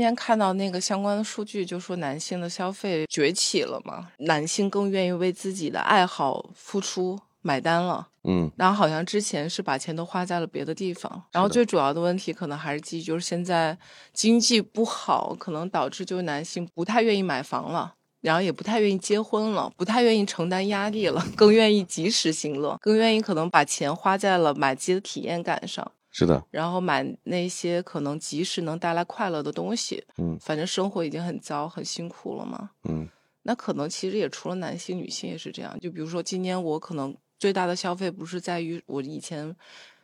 今天看到那个相关的数据，就说男性的消费崛起了嘛，男性更愿意为自己的爱好付出买单了。嗯，然后好像之前是把钱都花在了别的地方，然后最主要的问题可能还是基于就是现在经济不好，可能导致就是男性不太愿意买房了。然后也不太愿意结婚了，不太愿意承担压力了，更愿意及时行乐，更愿意可能把钱花在了买机的体验感上。是的，然后买那些可能及时能带来快乐的东西。嗯，反正生活已经很糟很辛苦了嘛。嗯，那可能其实也除了男性，女性也是这样。就比如说今年我可能最大的消费不是在于我以前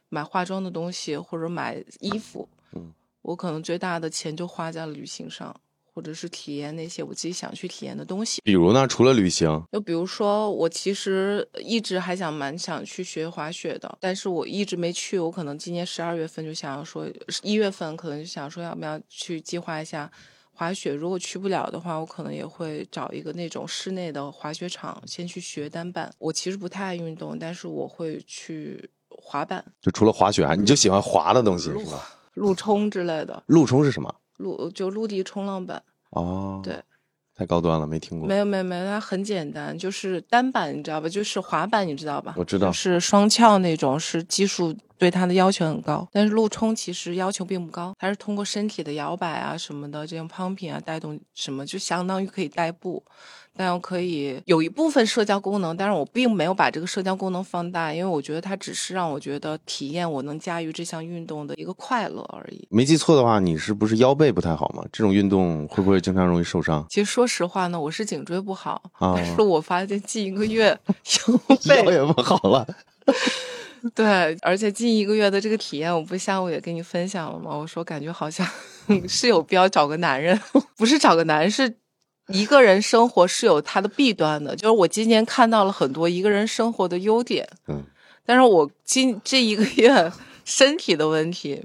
买化妆的东西或者买衣服，嗯，我可能最大的钱就花在了旅行上。或者是体验那些我自己想去体验的东西，比如呢？除了旅行，就比如说我其实一直还想蛮想去学滑雪的，但是我一直没去。我可能今年十二月份就想要说，一月份可能就想说要不要去计划一下滑雪。如果去不了的话，我可能也会找一个那种室内的滑雪场先去学单板。我其实不太爱运动，但是我会去滑板。就除了滑雪，你就喜欢滑的东西是吧？陆冲之类的。陆冲是什么？陆就陆地冲浪板哦，对，太高端了，没听过。没有没有没有，它很简单，就是单板，你知道吧？就是滑板，你知道吧？我知道，是双翘那种，是技术对它的要求很高。但是陆冲其实要求并不高，它是通过身体的摇摆啊什么的，这种 pumping 啊带动什么，就相当于可以代步。但我可以有一部分社交功能，但是我并没有把这个社交功能放大，因为我觉得它只是让我觉得体验我能驾驭这项运动的一个快乐而已。没记错的话，你是不是腰背不太好吗？这种运动会不会经常容易受伤？其实说实话呢，我是颈椎不好，啊、但是我发现近一个月腰背 腰也不好了。对，而且近一个月的这个体验，我不下午也跟你分享了吗？我说感觉好像 是有必要找个男人，不是找个男人是。一个人生活是有它的弊端的，就是我今年看到了很多一个人生活的优点，嗯，但是我今这一个月身体的问题，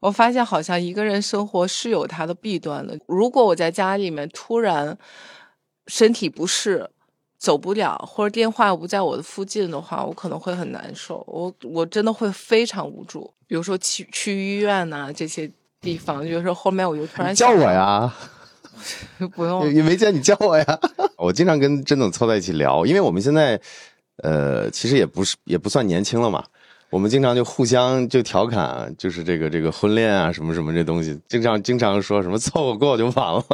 我发现好像一个人生活是有它的弊端的。如果我在家里面突然身体不适，走不了，或者电话不在我的附近的话，我可能会很难受，我我真的会非常无助。比如说去去医院呐、这些地方，就是后面我就突然叫我呀。不用，也没见你叫我呀。我经常跟甄总凑在一起聊，因为我们现在，呃，其实也不是也不算年轻了嘛。我们经常就互相就调侃，就是这个这个婚恋啊什么什么这东西，经常经常说什么凑合过就完了。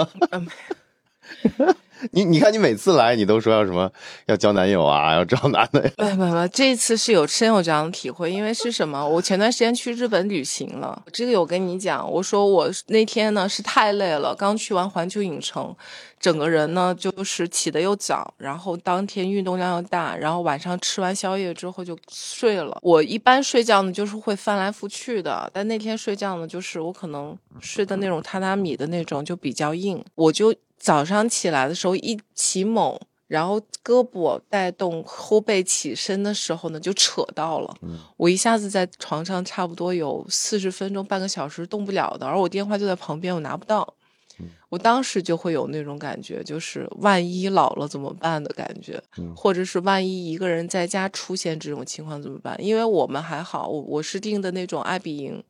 你你看，你每次来，你都说要什么要交男友啊，要找男的。没没没，这次是有深有这样的体会，因为是什么？我前段时间去日本旅行了，这个有跟你讲，我说我那天呢是太累了，刚去完环球影城，整个人呢就是起的又早，然后当天运动量又大，然后晚上吃完宵夜之后就睡了。我一般睡觉呢就是会翻来覆去的，但那天睡觉呢就是我可能睡的那种榻榻米的那种就比较硬，我就。早上起来的时候一起猛，然后胳膊带动后背起身的时候呢，就扯到了。嗯，我一下子在床上差不多有四十分钟、半个小时动不了的，而我电话就在旁边，我拿不到。嗯，我当时就会有那种感觉，就是万一老了怎么办的感觉，嗯，或者是万一一个人在家出现这种情况怎么办？因为我们还好，我我是订的那种爱比营，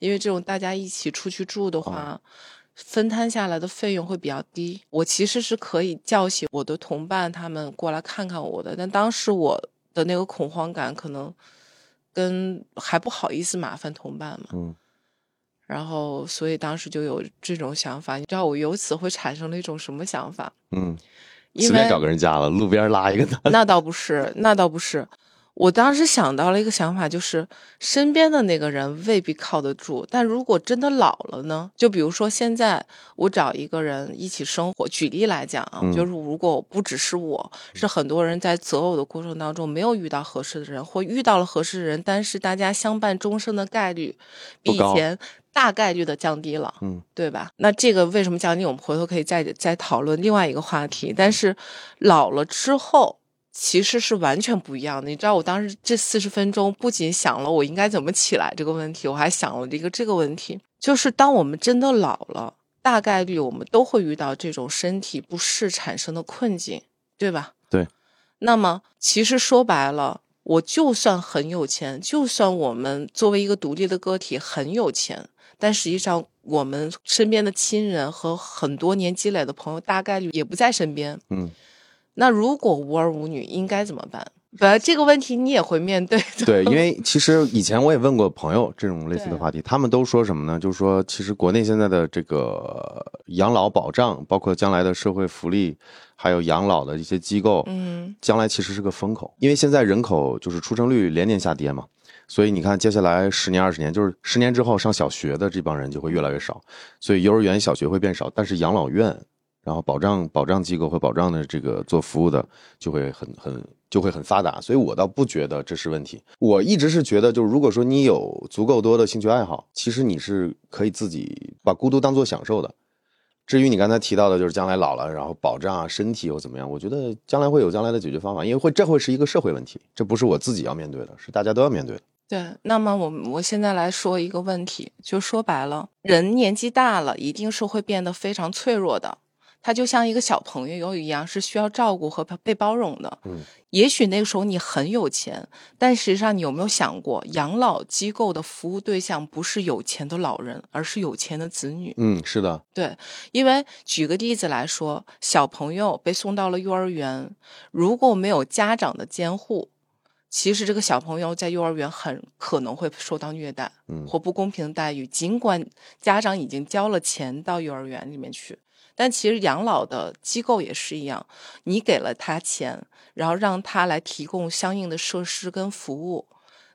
因为这种大家一起出去住的话。分摊下来的费用会比较低，我其实是可以叫醒我的同伴他们过来看看我的，但当时我的那个恐慌感可能跟还不好意思麻烦同伴嘛，嗯，然后所以当时就有这种想法，你知道我由此会产生了一种什么想法？嗯，随便找个人加了，路边拉一个的，那倒不是，那倒不是。我当时想到了一个想法，就是身边的那个人未必靠得住，但如果真的老了呢？就比如说现在我找一个人一起生活，举例来讲啊，就是如果不只是我，是很多人在择偶的过程当中没有遇到合适的人，或遇到了合适的人，但是大家相伴终生的概率比以前大概率的降低了，嗯，对吧？那这个为什么降低？我们回头可以再再讨论另外一个话题。但是老了之后。其实是完全不一样的。你知道，我当时这四十分钟不仅想了我应该怎么起来这个问题，我还想了一个这个问题，就是当我们真的老了，大概率我们都会遇到这种身体不适产生的困境，对吧？对。那么，其实说白了，我就算很有钱，就算我们作为一个独立的个体很有钱。但实际上我们身边的亲人和很多年积累的朋友大概率也不在身边。嗯，那如果无儿无女，应该怎么办？本来，这个问题你也会面对的。对，因为其实以前我也问过朋友这种类似的话题，他们都说什么呢？就是说，其实国内现在的这个养老保障，包括将来的社会福利，还有养老的一些机构，嗯，将来其实是个风口，因为现在人口就是出生率连年下跌嘛，所以你看接下来十年二十年，就是十年之后上小学的这帮人就会越来越少，所以幼儿园、小学会变少，但是养老院，然后保障保障机构和保障的这个做服务的就会很很就会很发达，所以我倒不觉得这是问题。我一直是觉得，就是如果说你有足够多的兴趣爱好，其实你是可以自己把孤独当做享受的。至于你刚才提到的，就是将来老了，然后保障啊身体又怎么样？我觉得将来会有将来的解决方法，因为会这会是一个社会问题，这不是我自己要面对的，是大家都要面对的。对。那么我我现在来说一个问题，就说白了，人年纪大了，一定是会变得非常脆弱的。他就像一个小朋友一样，是需要照顾和被包容的。嗯，也许那个时候你很有钱，但实际上你有没有想过，养老机构的服务对象不是有钱的老人，而是有钱的子女。嗯，是的，对，因为举个例子来说，小朋友被送到了幼儿园，如果没有家长的监护，其实这个小朋友在幼儿园很可能会受到虐待嗯或不公平的待遇。尽管家长已经交了钱到幼儿园里面去，但其实养老的机构也是一样，你给了他钱，然后让他来提供相应的设施跟服务。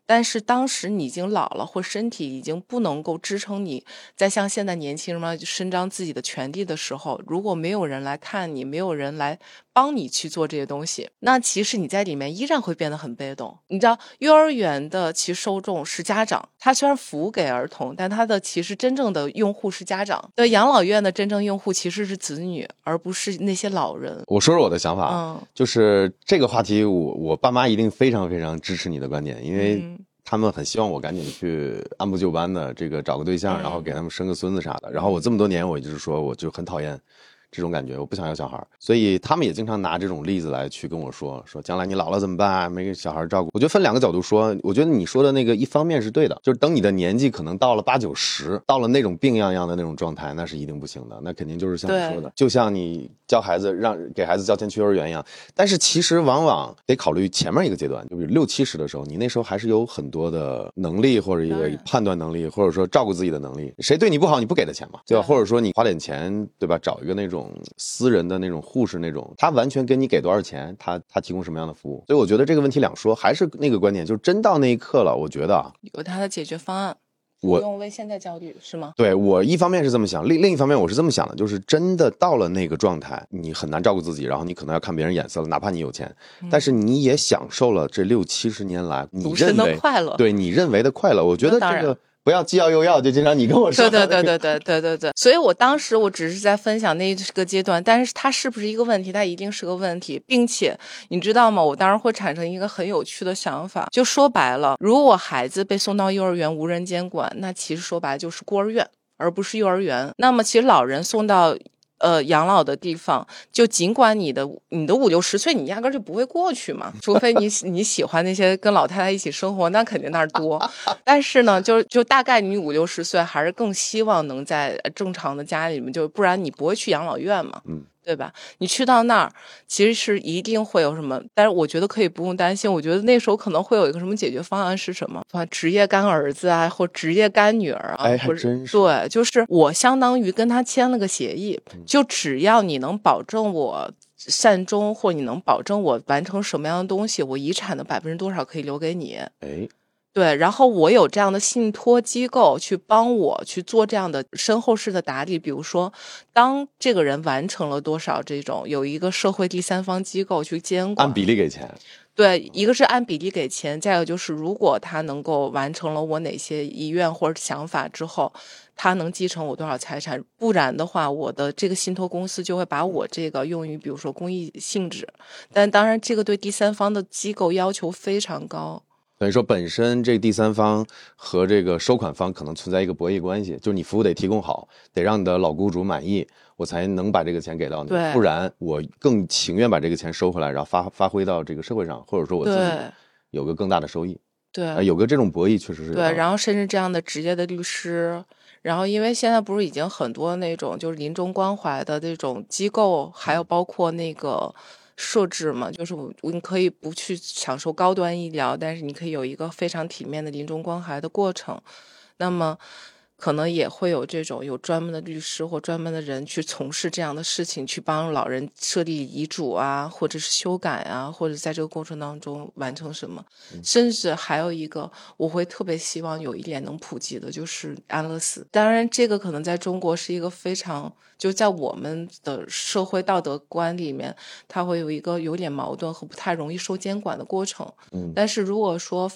但是当时你已经老了，或身体已经不能够支撑你再像现在年轻人嘛伸张自己的权利的时候，如果没有人来看你，没有人来帮你去做这些东西，那其实你在里面依然会变得很被动。你知道，幼儿园的其实受众是家长，他虽然服务给儿童，但他的其实真正的用户是家长。对，养老院的真正用户其实是子女，而不是那些老人。我说说我的想法，嗯就是这个话题我，我爸妈一定非常非常支持你的观点，因为嗯他们很希望我赶紧去按部就班的这个找个对象，嗯然后给他们生个孙子啥的。然后我这么多年，我就是说，我就很讨厌这种感觉，我不想要小孩，所以他们也经常拿这种例子来去跟我说，说将来你老了怎么办？啊没给小孩照顾。我觉得分两个角度说，我觉得你说的那个一方面是对的，就是等你的年纪可能到了八九十，到了那种病殃殃的那种状态，那是一定不行的，那肯定就是像你说的，就像你教孩子让给孩子交钱去幼儿园一样。但是其实往往得考虑前面一个阶段，就比如六七十的时候，你那时候还是有很多的能力或者一个判断能力，或者说照顾自己的能力。谁对你不好，你不给他钱嘛，对吧？对或者说你花点钱，对吧？找一个那种私人的那种护士那种，他完全跟你给多少钱，他他提供什么样的服务。所以我觉得这个问题两说，还是那个观点，就是真到那一刻了，我觉得啊，有他的解决方案，我不用为现在焦虑，是吗？对我一方面是这么想，另另一方面我是这么想的，就是真的到了那个状态，你很难照顾自己，然后你可能要看别人眼色了，哪怕你有钱，但是你也享受了这六七十年来你认为快乐。对你认为的快乐。我觉得这个不要既要又要，就经常你跟我说对对对对对对对对，所以我当时我只是在分享那个阶段，但是它是不是一个问题？它一定是个问题，并且你知道吗？我当时会产生一个很有趣的想法，就说白了，如果孩子被送到幼儿园无人监管，那其实说白了就是孤儿院，而不是幼儿园。那么其实老人送到。呃，养老的地方，就尽管你的你的五六十岁，你压根儿就不会过去嘛，除非你 你喜欢那些跟老太太一起生活，那肯定那儿多。但是呢，就就大概你五六十岁，还是更希望能在正常的家里面，就不然你不会去养老院嘛，嗯，对吧？你去到那儿，其实是一定会有什么，但是我觉得可以不用担心。我觉得那时候可能会有一个什么解决方案是什么？啊，职业干儿子啊，或职业干女儿啊，哎还或者真是对，就是我相当于跟他签了个协议，嗯就只要你能保证我。善终，或你能保证我完成什么样的东西，我遗产的百分之多少可以留给你？哎，对，然后我有这样的信托机构去帮我去做这样的身后事的打理，比如说，当这个人完成了多少这种，有一个社会第三方机构去监管按，比例给钱，对，一个是按比例给钱，再有就是如果他能够完成了我哪些遗愿或者想法之后，他能继承我多少财产，不然的话，我的这个信托公司就会把我这个用于比如说公益性质，但当然这个对第三方的机构要求非常高。等于说本身这第三方和这个收款方可能存在一个博弈关系，就是你服务得提供好，得让你的老雇主满意，我才能把这个钱给到你，对不然我更情愿把这个钱收回来，然后发发挥到这个社会上，或者说我自己有个更大的收益。对呃，有个这种博弈确实是对，然后甚至这样的职业的律师，然后，因为现在不是已经很多那种就是临终关怀的这种机构，还有包括那个设置嘛，就是我你可以不去享受高端医疗，但是你可以有一个非常体面的临终关怀的过程。那么。可能也会有这种有专门的律师或专门的人去从事这样的事情，去帮老人设立遗嘱啊，或者是修改啊，或者在这个过程当中完成什么。甚至还有一个，我会特别希望有一点能普及的，就是安乐死。当然，这个可能在中国是一个非常就在我们的社会道德观里面，它会有一个有点矛盾和不太容易受监管的过程。嗯，但是如果说。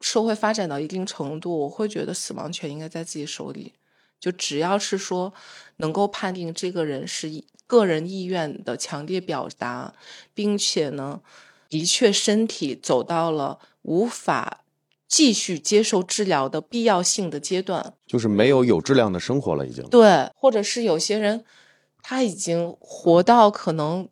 社会发展到一定程度，我会觉得死亡权应该在自己手里。就只要是说能够判定这个人是个人意愿的强烈表达，并且呢，的确身体走到了无法继续接受治疗的必要性的阶段，就是没有有质量的生活了，已经。对，或者是有些人他已经活到可能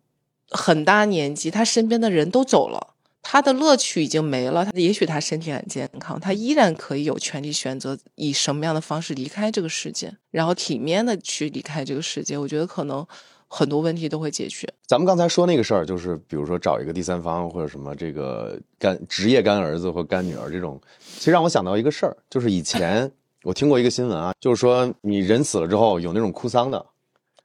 很大年纪，他身边的人都走了。他的乐趣已经没了，他也许他身体很健康，他依然可以有权利选择以什么样的方式离开这个世界，然后体面的去离开这个世界。我觉得可能很多问题都会解决。咱们刚才说那个事儿，就是比如说找一个第三方或者什么这个干职业干儿子或干女儿这种，其实让我想到一个事儿，就是以前我听过一个新闻啊，就是说你人死了之后有那种哭丧的。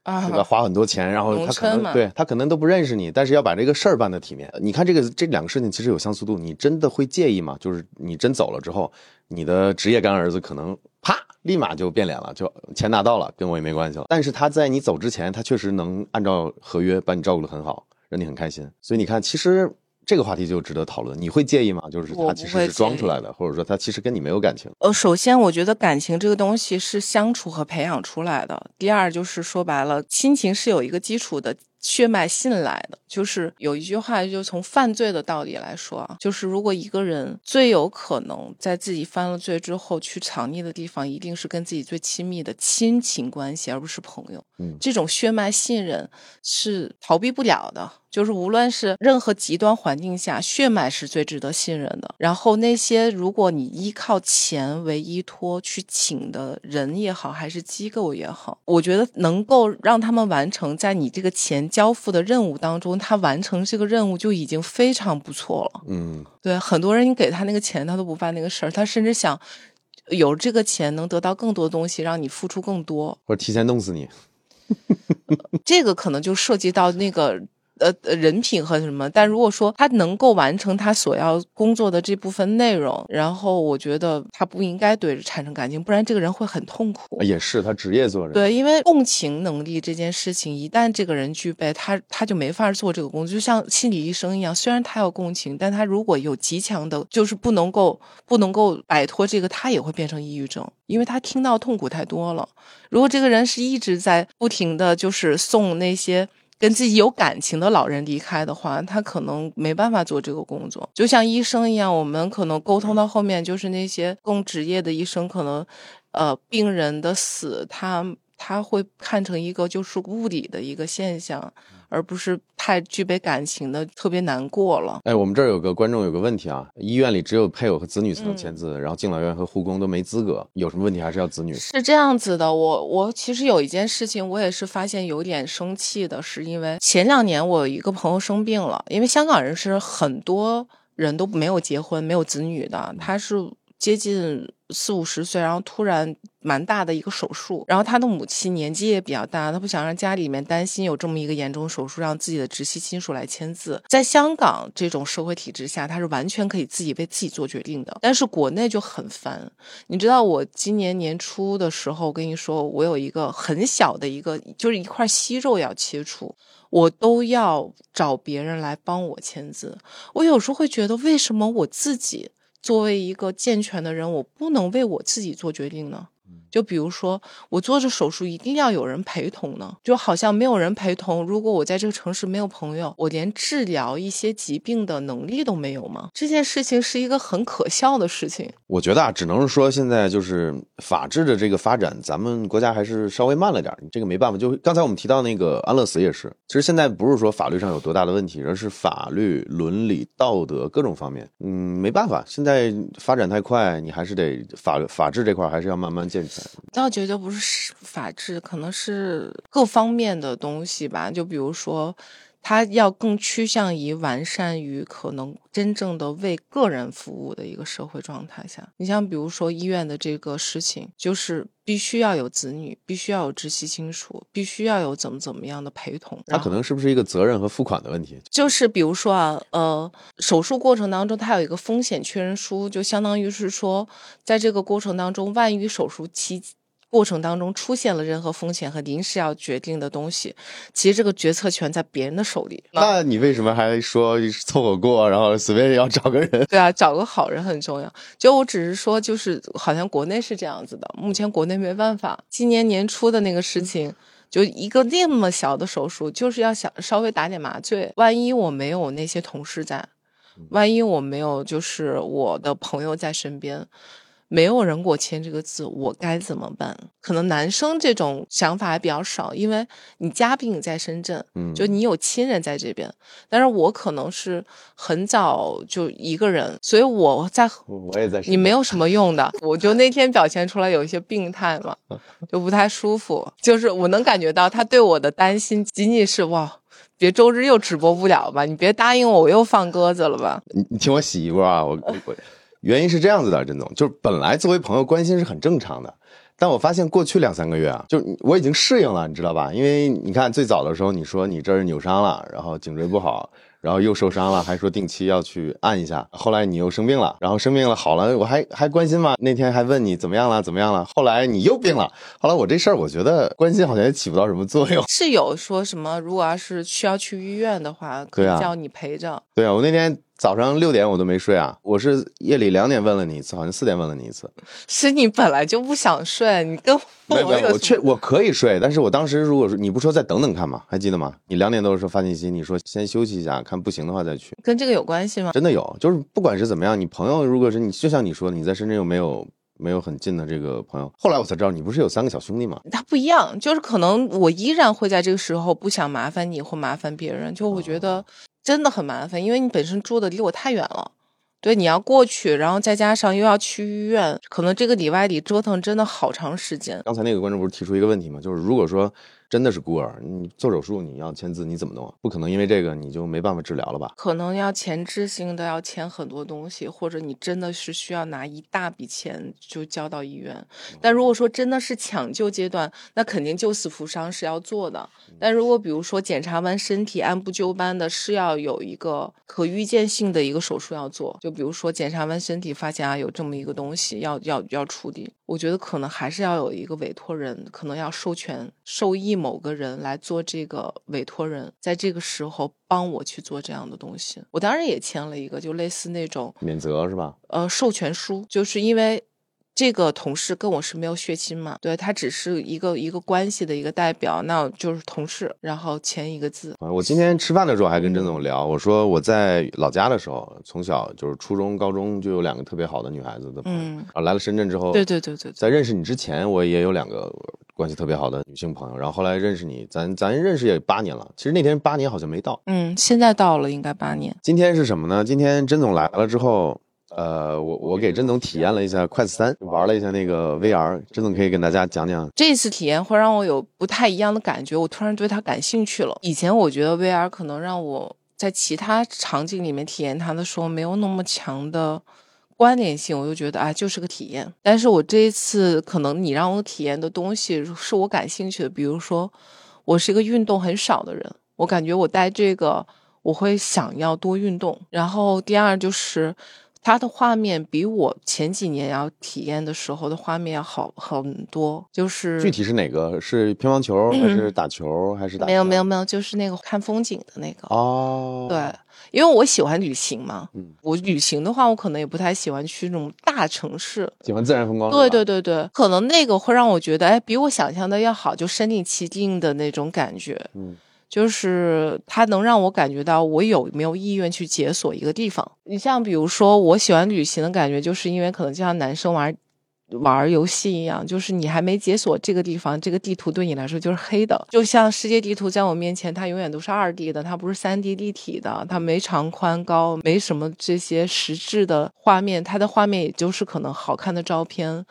对吧？花很多钱，然后他可能对他可能都不认识你，但是要把这个事儿办得体面。你看这个这两个事情其实有相似度，你真的会介意吗？就是你真走了之后，你的职业干儿子可能啪立马就变脸了，就钱拿到了，跟我也没关系了。但是他在你走之前，他确实能按照合约把你照顾得很好，让你很开心。所以你看，其实。这个话题就值得讨论，你会介意吗？就是他其实是装出来的，或者说他其实跟你没有感情。呃，首先我觉得感情这个东西是相处和培养出来的。第二就是说白了，亲情是有一个基础的。血脉信赖的，就是有一句话，就从犯罪的道理来说啊，就是如果一个人最有可能在自己犯了罪之后去藏匿的地方，一定是跟自己最亲密的亲情关系，而不是朋友。嗯，这种血脉信任是逃避不了的，就是无论是任何极端环境下，血脉是最值得信任的。然后那些如果你依靠钱为依托去请的人也好，还是机构也好，我觉得能够让他们完成在你这个钱。交付的任务当中，他完成这个任务就已经非常不错了。嗯，对，很多人你给他那个钱，他都不办那个事儿，他甚至想有这个钱能得到更多东西，让你付出更多，或者提前弄死你。这个可能就涉及到那个。呃呃，人品和什么？但如果说他能够完成他所要工作的这部分内容，然后我觉得他不应该对产生感情，不然这个人会很痛苦。也是他职业做人。对，因为共情能力这件事情，一旦这个人具备，他他就没法做这个工作。就像心理医生一样，虽然他要共情，但他如果有极强的，就是不能够不能够摆脱这个，他也会变成抑郁症，因为他听到痛苦太多了。如果这个人是一直在不停的就是送那些。跟自己有感情的老人离开的话，他可能没办法做这个工作。就像医生一样，我们可能沟通到后面，就是那些更职业的医生，可能，呃，病人的死，他他会看成一个就是物理的一个现象。而不是太具备感情的，特别难过了。哎，我们这儿有个观众有个问题啊，医院里只有配偶和子女才能签字，然后敬老院和护工都没资格，有什么问题还是要子女？是这样子的，我我其实有一件事情，我也是发现有点生气的，是因为前两年我有一个朋友生病了，因为香港人是很多人都没有结婚、没有子女的，他是接近。四五十岁，然后突然蛮大的一个手术，然后他的母亲年纪也比较大，他不想让家里面担心有这么一个严重手术，让自己的直系亲属来签字。在香港这种社会体制下，他是完全可以自己为自己做决定的。但是国内就很烦，你知道，我今年年初的时候，跟你说，我有一个很小的一个，就是一块息肉要切除，我都要找别人来帮我签字。我有时候会觉得，为什么我自己？作为一个健全的人，我不能为我自己做决定呢。Mm. 就比如说，我做这手术一定要有人陪同呢，就好像没有人陪同，如果我在这个城市没有朋友，我连治疗一些疾病的能力都没有吗？这件事情是一个很可笑的事情。我觉得啊，只能是说现在就是法治的这个发展，咱们国家还是稍微慢了点这个没办法。就刚才我们提到那个安乐死也是，其实现在不是说法律上有多大的问题，而是法律、伦理、道德各种方面，嗯，没办法，现在发展太快，你还是得法法治这块还是要慢慢建。倒觉得不是法治，可能是各方面的东西吧。就比如说。它要更趋向于完善于可能真正的为个人服务的一个社会状态下。你像比如说医院的这个事情，就是必须要有子女，必须要有直系亲属，必须要有怎么怎么样的陪同。它可能是不是一个责任和付款的问题？就是比如说啊，呃，手术过程当中它有一个风险确认书，就相当于是说，在这个过程当中，万一手术期。过程当中出现了任何风险和临时要决定的东西，其实这个决策权在别人的手里。那你为什么还说凑合过，然后随便要找个人？对啊，找个好人很重要。就我只是说，就是好像国内是这样子的，目前国内没办法。今年年初的那个事情，就一个那么小的手术，就是要想稍微打点麻醉。万一我没有那些同事在，万一我没有就是我的朋友在身边。没有人给我签这个字，我该怎么办？可能男生这种想法还比较少，因为你家毕竟在深圳，嗯，就你有亲人在这边。但是我可能是很早就一个人，所以我在，我也在，你没有什么用的。我就那天表现出来有一些病态嘛，就不太舒服。就是我能感觉到他对我的担心，仅仅是哇，别周日又直播不了吧？你别答应我，我又放鸽子了吧？你你听我洗一波啊，我我。原因是这样子的，甄总，就是本来作为朋友关心是很正常的，但我发现过去两三个月啊，就我已经适应了，你知道吧？因为你看最早的时候，你说你这儿扭伤了，然后颈椎不好。然后又受伤了，还说定期要去按一下。后来你又生病了，然后生病了好了，我还还关心吗？那天还问你怎么样了，怎么样了？后来你又病了，后来我这事儿我觉得关心好像也起不到什么作用。是有说什么，如果要是需要去医院的话，可以叫你陪着。对啊，我那天早上六点我都没睡啊，我是夜里两点问了你一次，好像四点问了你一次。是你本来就不想睡，你跟。没有没有，我确我可以睡，但是我当时如果说你不说再等等看吗？还记得吗？你两点多的时候发信息，你说先休息一下，看不行的话再去。跟这个有关系吗？真的有，就是不管是怎么样，你朋友如果是你，就像你说的，你在深圳又没有没有很近的这个朋友，后来我才知道你不是有三个小兄弟吗？他不一样，就是可能我依然会在这个时候不想麻烦你或麻烦别人，就我觉得真的很麻烦，因为你本身住的离我太远了。对，你要过去，然后再加上又要去医院，可能这个里外里折腾真的好长时间。刚才那个观众不是提出一个问题吗？就是如果说。真的是孤儿，你做手术你要签字，你怎么弄啊？不可能因为这个你就没办法治疗了吧？可能要前置性的要签很多东西，或者你真的是需要拿一大笔钱就交到医院。但如果说真的是抢救阶段，那肯定救死扶伤是要做的。但如果比如说检查完身体按部就班的，是要有一个可预见性的一个手术要做。就比如说检查完身体发现啊有这么一个东西要要要处理，我觉得可能还是要有一个委托人，可能要授权受益。某个人来做这个委托人，在这个时候帮我去做这样的东西，我当然也签了一个，就类似那种免责是吧？呃，授权书，就是因为这个同事跟我是没有血亲嘛，对他只是一个一个关系的一个代表，那就是同事，然后签一个字。我今天吃饭的时候还跟甄总聊，我说我在老家的时候，从小就是初中、高中就有两个特别好的女孩子的朋友，啊，来了深圳之后，对对对对，在认识你之前，我也有两个。关系特别好的女性朋友，然后后来认识你，咱咱认识也八年了。其实那天八年好像没到，嗯，现在到了，应该八年。今天是什么呢？今天甄总来了之后，呃，我我给甄总体验了一下快子三，玩了一下那个 VR。甄总可以跟大家讲讲，这次体验会让我有不太一样的感觉，我突然对它感兴趣了。以前我觉得 VR 可能让我在其他场景里面体验它的时候没有那么强的。关联性，我就觉得啊，就是个体验。但是我这一次，可能你让我体验的东西是我感兴趣的。比如说，我是一个运动很少的人，我感觉我戴这个，我会想要多运动。然后第二就是。它的画面比我前几年要体验的时候的画面要好很多，就是具体是哪个？是乒乓球还是打球还是打？没有没有没有，就是那个看风景的那个哦。对，因为我喜欢旅行嘛，嗯，我旅行的话，我可能也不太喜欢去那种大城市，喜欢自然风光。对对对对，可能那个会让我觉得，哎，比我想象的要好，就身临其境的那种感觉，嗯。就是它能让我感觉到我有没有意愿去解锁一个地方。你像比如说，我喜欢旅行的感觉，就是因为可能就像男生玩玩游戏一样，就是你还没解锁这个地方，这个地图对你来说就是黑的。就像世界地图在我面前，它永远都是二 D 的，它不是三 D 立体的，它没长宽高，没什么这些实质的画面，它的画面也就是可能好看的照片，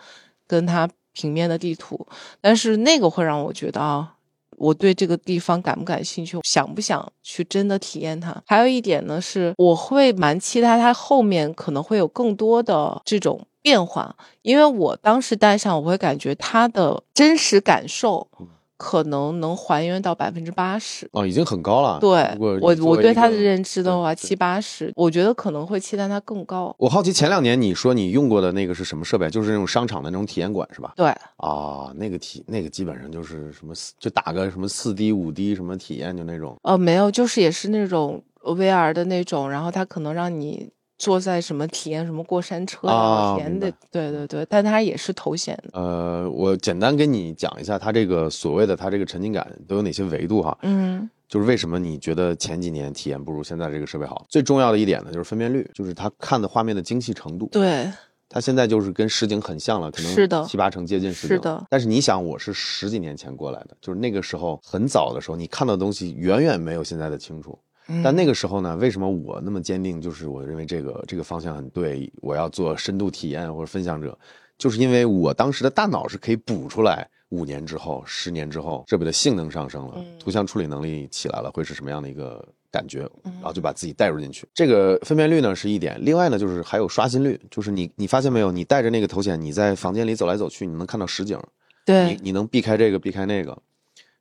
跟它。平面的地图，但是那个会让我觉得啊。我对这个地方感不感兴趣，想不想去真的体验它？还有一点呢，是我会蛮期待它后面可能会有更多的这种变化，因为我当时戴上，我会感觉它的真实感受。可能能还原到百分之八十哦，已经很高了。对，我我对它的认知的话，七八十，我觉得可能会期待它更高。我好奇前两年你说你用过的那个是什么设备？就是那种商场的那种体验馆是吧？对啊，那个体那个基本上就是什么，就打个什么四 D 五 D 什么体验就那种。呃，没有，就是也是那种 VR 的那种，然后它可能让你。坐在什么体验什么过山车啊？体验的，对对对，但它也是头显的。呃，我简单跟你讲一下，它这个所谓的它这个沉浸感都有哪些维度哈？嗯，就是为什么你觉得前几年体验不如现在这个设备好？最重要的一点呢，就是分辨率，就是它看的画面的精细程度。对，它现在就是跟实景很像了，可能是的七八成接近实景。是的，但是你想，我是十几年前过来的，就是那个时候很早的时候，你看到的东西远远没有现在的清楚。但那个时候呢，为什么我那么坚定？就是我认为这个这个方向很对，我要做深度体验或者分享者，就是因为我当时的大脑是可以补出来五年之后、十年之后设备的性能上升了，图像处理能力起来了，会是什么样的一个感觉？然后就把自己带入进去。这个分辨率呢是一点，另外呢就是还有刷新率，就是你你发现没有？你带着那个头显，你在房间里走来走去，你能看到实景，对，你你能避开这个，避开那个。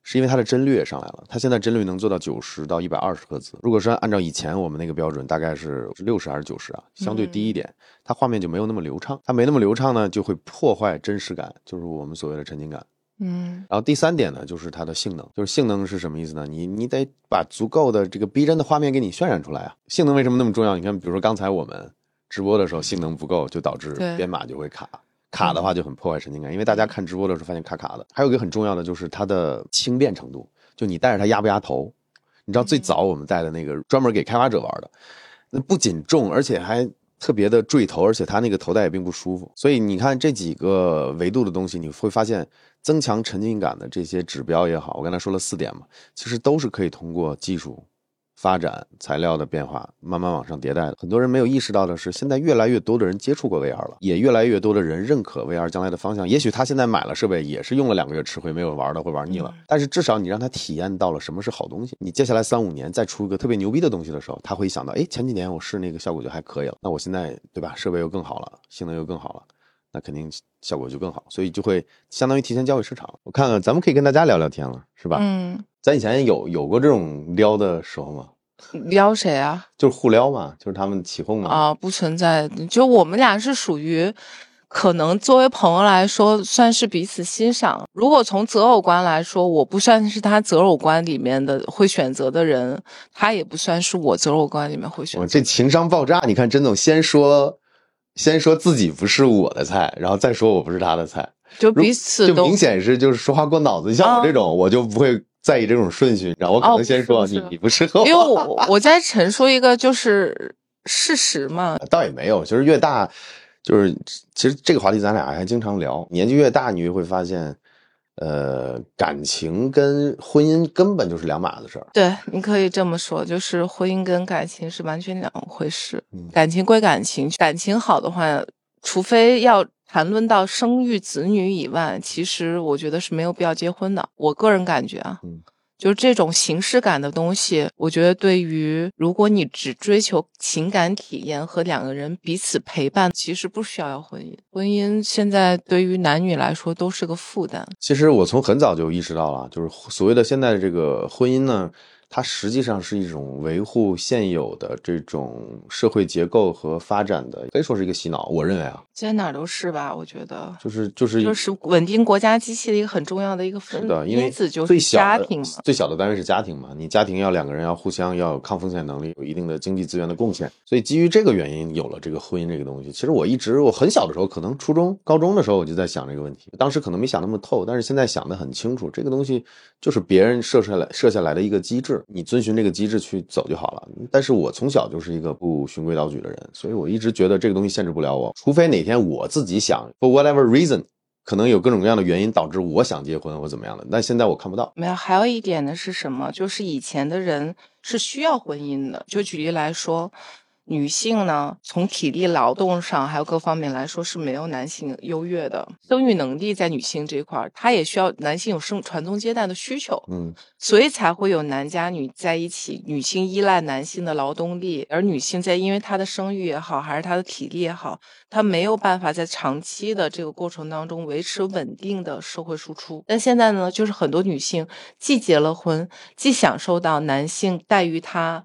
是因为它的帧率也上来了，它现在帧率能做到九十到一百二十赫兹。如果说按照以前我们那个标准，大概是六十还是九十啊，相对低一点，它画面就没有那么流畅。它没那么流畅呢，就会破坏真实感，就是我们所谓的沉浸感。嗯。然后第三点呢，就是它的性能，就是性能是什么意思呢？你你得把足够的这个逼真的画面给你渲染出来啊。性能为什么那么重要？你看，比如说刚才我们直播的时候性能不够，就导致编码就会卡。卡的话就很破坏沉浸感，因为大家看直播的时候发现卡卡的。还有一个很重要的就是它的轻便程度，就你戴着它压不压头？你知道最早我们戴的那个专门给开发者玩的，那不仅重，而且还特别的坠头，而且它那个头戴也并不舒服。所以你看这几个维度的东西，你会发现增强沉浸感的这些指标也好，我刚才说了四点嘛，其实都是可以通过技术。发展材料的变化，慢慢往上迭代的。很多人没有意识到的是，现在越来越多的人接触过 VR 了，也越来越多的人认可 VR 将来的方向。也许他现在买了设备，也是用了两个月吃灰，没有玩的会玩腻了。但是至少你让他体验到了什么是好东西。你接下来三五年再出一个特别牛逼的东西的时候，他会想到，哎，前几年我试那个效果就还可以了，那我现在对吧，设备又更好了，性能又更好了，那肯定效果就更好，所以就会相当于提前交给市场。我看看，咱们可以跟大家聊聊天了，是吧？嗯。咱以前有有过这种撩的时候吗？撩谁啊？就是互撩嘛，就是他们起哄嘛。啊，不存在。就我们俩是属于，可能作为朋友来说，算是彼此欣赏。如果从择偶观来说，我不算是他择偶观里面的会选择的人，他也不算是我择偶观里面会选。我这情商爆炸！你看，甄总先说，先说自己不是我的菜，然后再说我不是他的菜，就彼此就明显是就是说话过脑子。像我这种，我就不会。在意这种顺序，然后我可能先说你，你不适合我。因为我我在陈述一个就是事实嘛。倒也没有，就是越大，就是其实这个话题咱俩还经常聊。年纪越大，你就会发现，呃，感情跟婚姻根本就是两码子事儿。对，你可以这么说，就是婚姻跟感情是完全两回事。感情归感情，感情好的话，除非要。谈论到生育子女以外，其实我觉得是没有必要结婚的。我个人感觉啊，嗯，就是这种形式感的东西，我觉得对于如果你只追求情感体验和两个人彼此陪伴，其实不需要要婚姻。婚姻现在对于男女来说都是个负担。其实我从很早就意识到了，就是所谓的现在的这个婚姻呢。它实际上是一种维护现有的这种社会结构和发展的，可以说是一个洗脑。我认为啊，现在哪都是吧，我觉得就是就是就是稳定国家机器的一个很重要的一个分因子，就是家庭嘛。最小的单位是家庭嘛，你家庭要两个人要互相要有抗风险能力，有一定的经济资源的贡献，所以基于这个原因有了这个婚姻这个东西。其实我一直我很小的时候，可能初中、高中的时候我就在想这个问题，当时可能没想那么透，但是现在想得很清楚，这个东西就是别人设下来设下来的一个机制。你遵循这个机制去走就好了。但是我从小就是一个不循规蹈矩的人，所以我一直觉得这个东西限制不了我，除非哪天我自己想，for whatever reason，可能有各种各样的原因导致我想结婚或怎么样的。但现在我看不到。没有，还有一点呢是什么？就是以前的人是需要婚姻的。就举例来说。女性呢，从体力劳动上还有各方面来说是没有男性优越的。生育能力在女性这块儿，她也需要男性有生传宗接代的需求，嗯，所以才会有男家女在一起，女性依赖男性的劳动力，而女性在因为她的生育也好，还是她的体力也好，她没有办法在长期的这个过程当中维持稳定的社会输出。但现在呢，就是很多女性既结了婚，既享受到男性待遇她。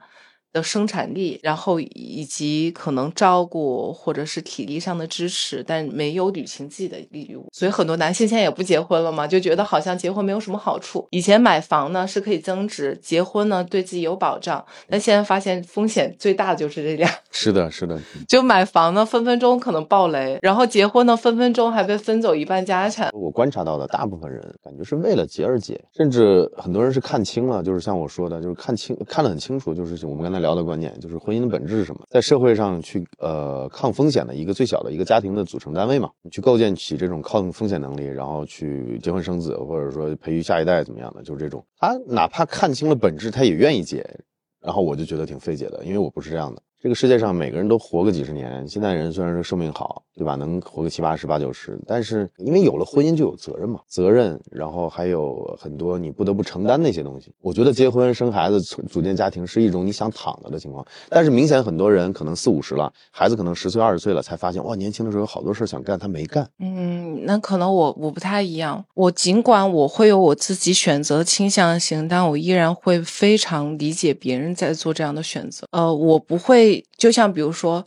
的生产力，然后以及可能照顾或者是体力上的支持，但没有履行自己的义务，所以很多男性现在也不结婚了嘛，就觉得好像结婚没有什么好处。以前买房呢是可以增值，结婚呢对自己有保障，但现在发现风险最大的就是这俩。是的，是的，就买房呢分分钟可能爆雷，然后结婚呢分分钟还被分走一半家产。我观察到的大部分人感觉是为了结而结，甚至很多人是看清了，就是像我说的，就是看清看得很清楚，就是我们刚才。聊的观念就是婚姻的本质是什么？在社会上去呃抗风险的一个最小的一个家庭的组成单位嘛，你去构建起这种抗风险能力，然后去结婚生子，或者说培育下一代怎么样的，就是这种。他哪怕看清了本质，他也愿意结，然后我就觉得挺费解的，因为我不是这样的。这个世界上每个人都活个几十年，现在人虽然说寿命好，对吧？能活个七八十、八九十，但是因为有了婚姻就有责任嘛，责任，然后还有很多你不得不承担那些东西。我觉得结婚生孩子、组建家庭是一种你想躺着的情况，但是明显很多人可能四五十了，孩子可能十岁、二十岁了，才发现哇，年轻的时候有好多事想干，他没干。嗯，那可能我我不太一样，我尽管我会有我自己选择倾向性，但我依然会非常理解别人在做这样的选择。呃，我不会。就像比如说，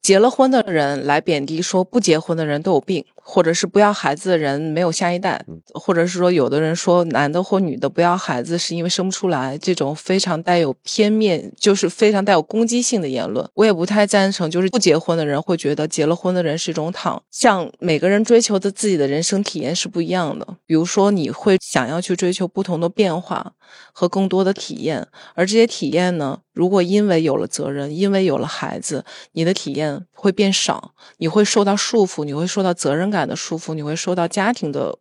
结了婚的人来贬低说不结婚的人都有病。或者是不要孩子的人没有下一代，或者是说有的人说男的或女的不要孩子是因为生不出来，这种非常带有偏面，就是非常带有攻击性的言论，我也不太赞成。就是不结婚的人会觉得结了婚的人是一种躺，像每个人追求的自己的人生体验是不一样的。比如说你会想要去追求不同的变化和更多的体验，而这些体验呢，如果因为有了责任，因为有了孩子，你的体验会变少，你会受到束缚，你会受到责任感。的束缚，你会受到家庭的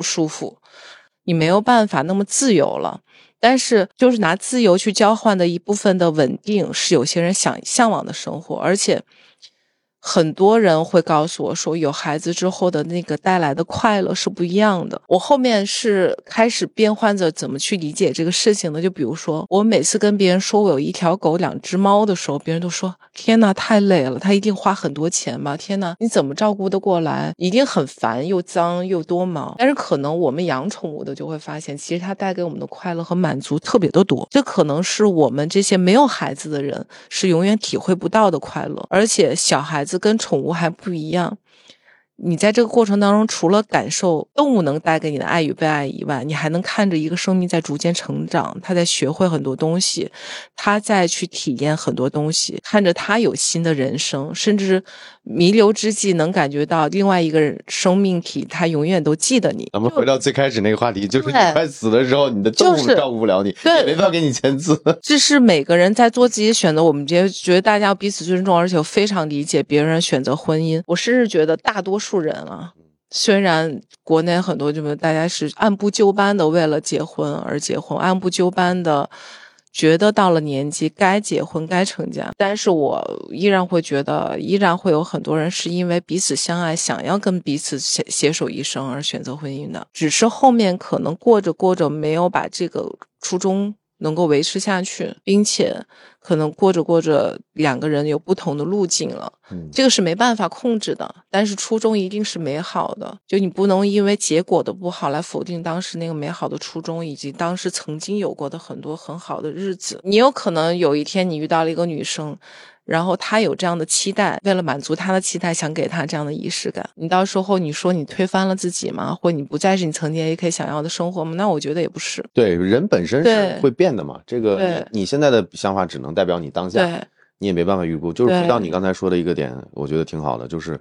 束缚，你没有办法那么自由了。但是，就是拿自由去交换的一部分的稳定，是有些人想向往的生活，而且。很多人会告诉我说，有孩子之后的那个带来的快乐是不一样的。我后面是开始变换着怎么去理解这个事情的。就比如说，我每次跟别人说我有一条狗、两只猫的时候，别人都说：“天呐，太累了，他一定花很多钱吧？天呐，你怎么照顾得过来？一定很烦，又脏又多毛。”但是可能我们养宠物的就会发现，其实它带给我们的快乐和满足特别的多。这可能是我们这些没有孩子的人是永远体会不到的快乐，而且小孩子。跟宠物还不一样，你在这个过程当中，除了感受动物能带给你的爱与被爱以外，你还能看着一个生命在逐渐成长，它在学会很多东西，它在去体验很多东西，看着它有新的人生，甚至。弥留之际，能感觉到另外一个生命体，他永远都记得你。咱们回到最开始那个话题，就是你快死的时候，你的动物照顾不了你，对，没法给你签字。这是每个人在做自己选择，我们觉得觉得大家要彼此尊重，而且非常理解别人选择婚姻。我甚至觉得大多数数人啊，虽然国内很多就是大家是按部就班的为了结婚而结婚，按部就班的。觉得到了年纪该结婚该成家，但是我依然会觉得，依然会有很多人是因为彼此相爱，想要跟彼此携携手一生而选择婚姻的，只是后面可能过着过着没有把这个初衷。能够维持下去，并且可能过着过着，两个人有不同的路径了。嗯，这个是没办法控制的。但是初衷一定是美好的，就你不能因为结果的不好来否定当时那个美好的初衷，以及当时曾经有过的很多很好的日子。你有可能有一天你遇到了一个女生。然后他有这样的期待，为了满足他的期待，想给他这样的仪式感。你到时候你说你推翻了自己吗？或你不再是你曾经 A K 想要的生活吗？那我觉得也不是。对，人本身是会变的嘛。这个你现在的想法只能代表你当下，你也没办法预估。就是回到你刚才说的一个点，我觉得挺好的，就是。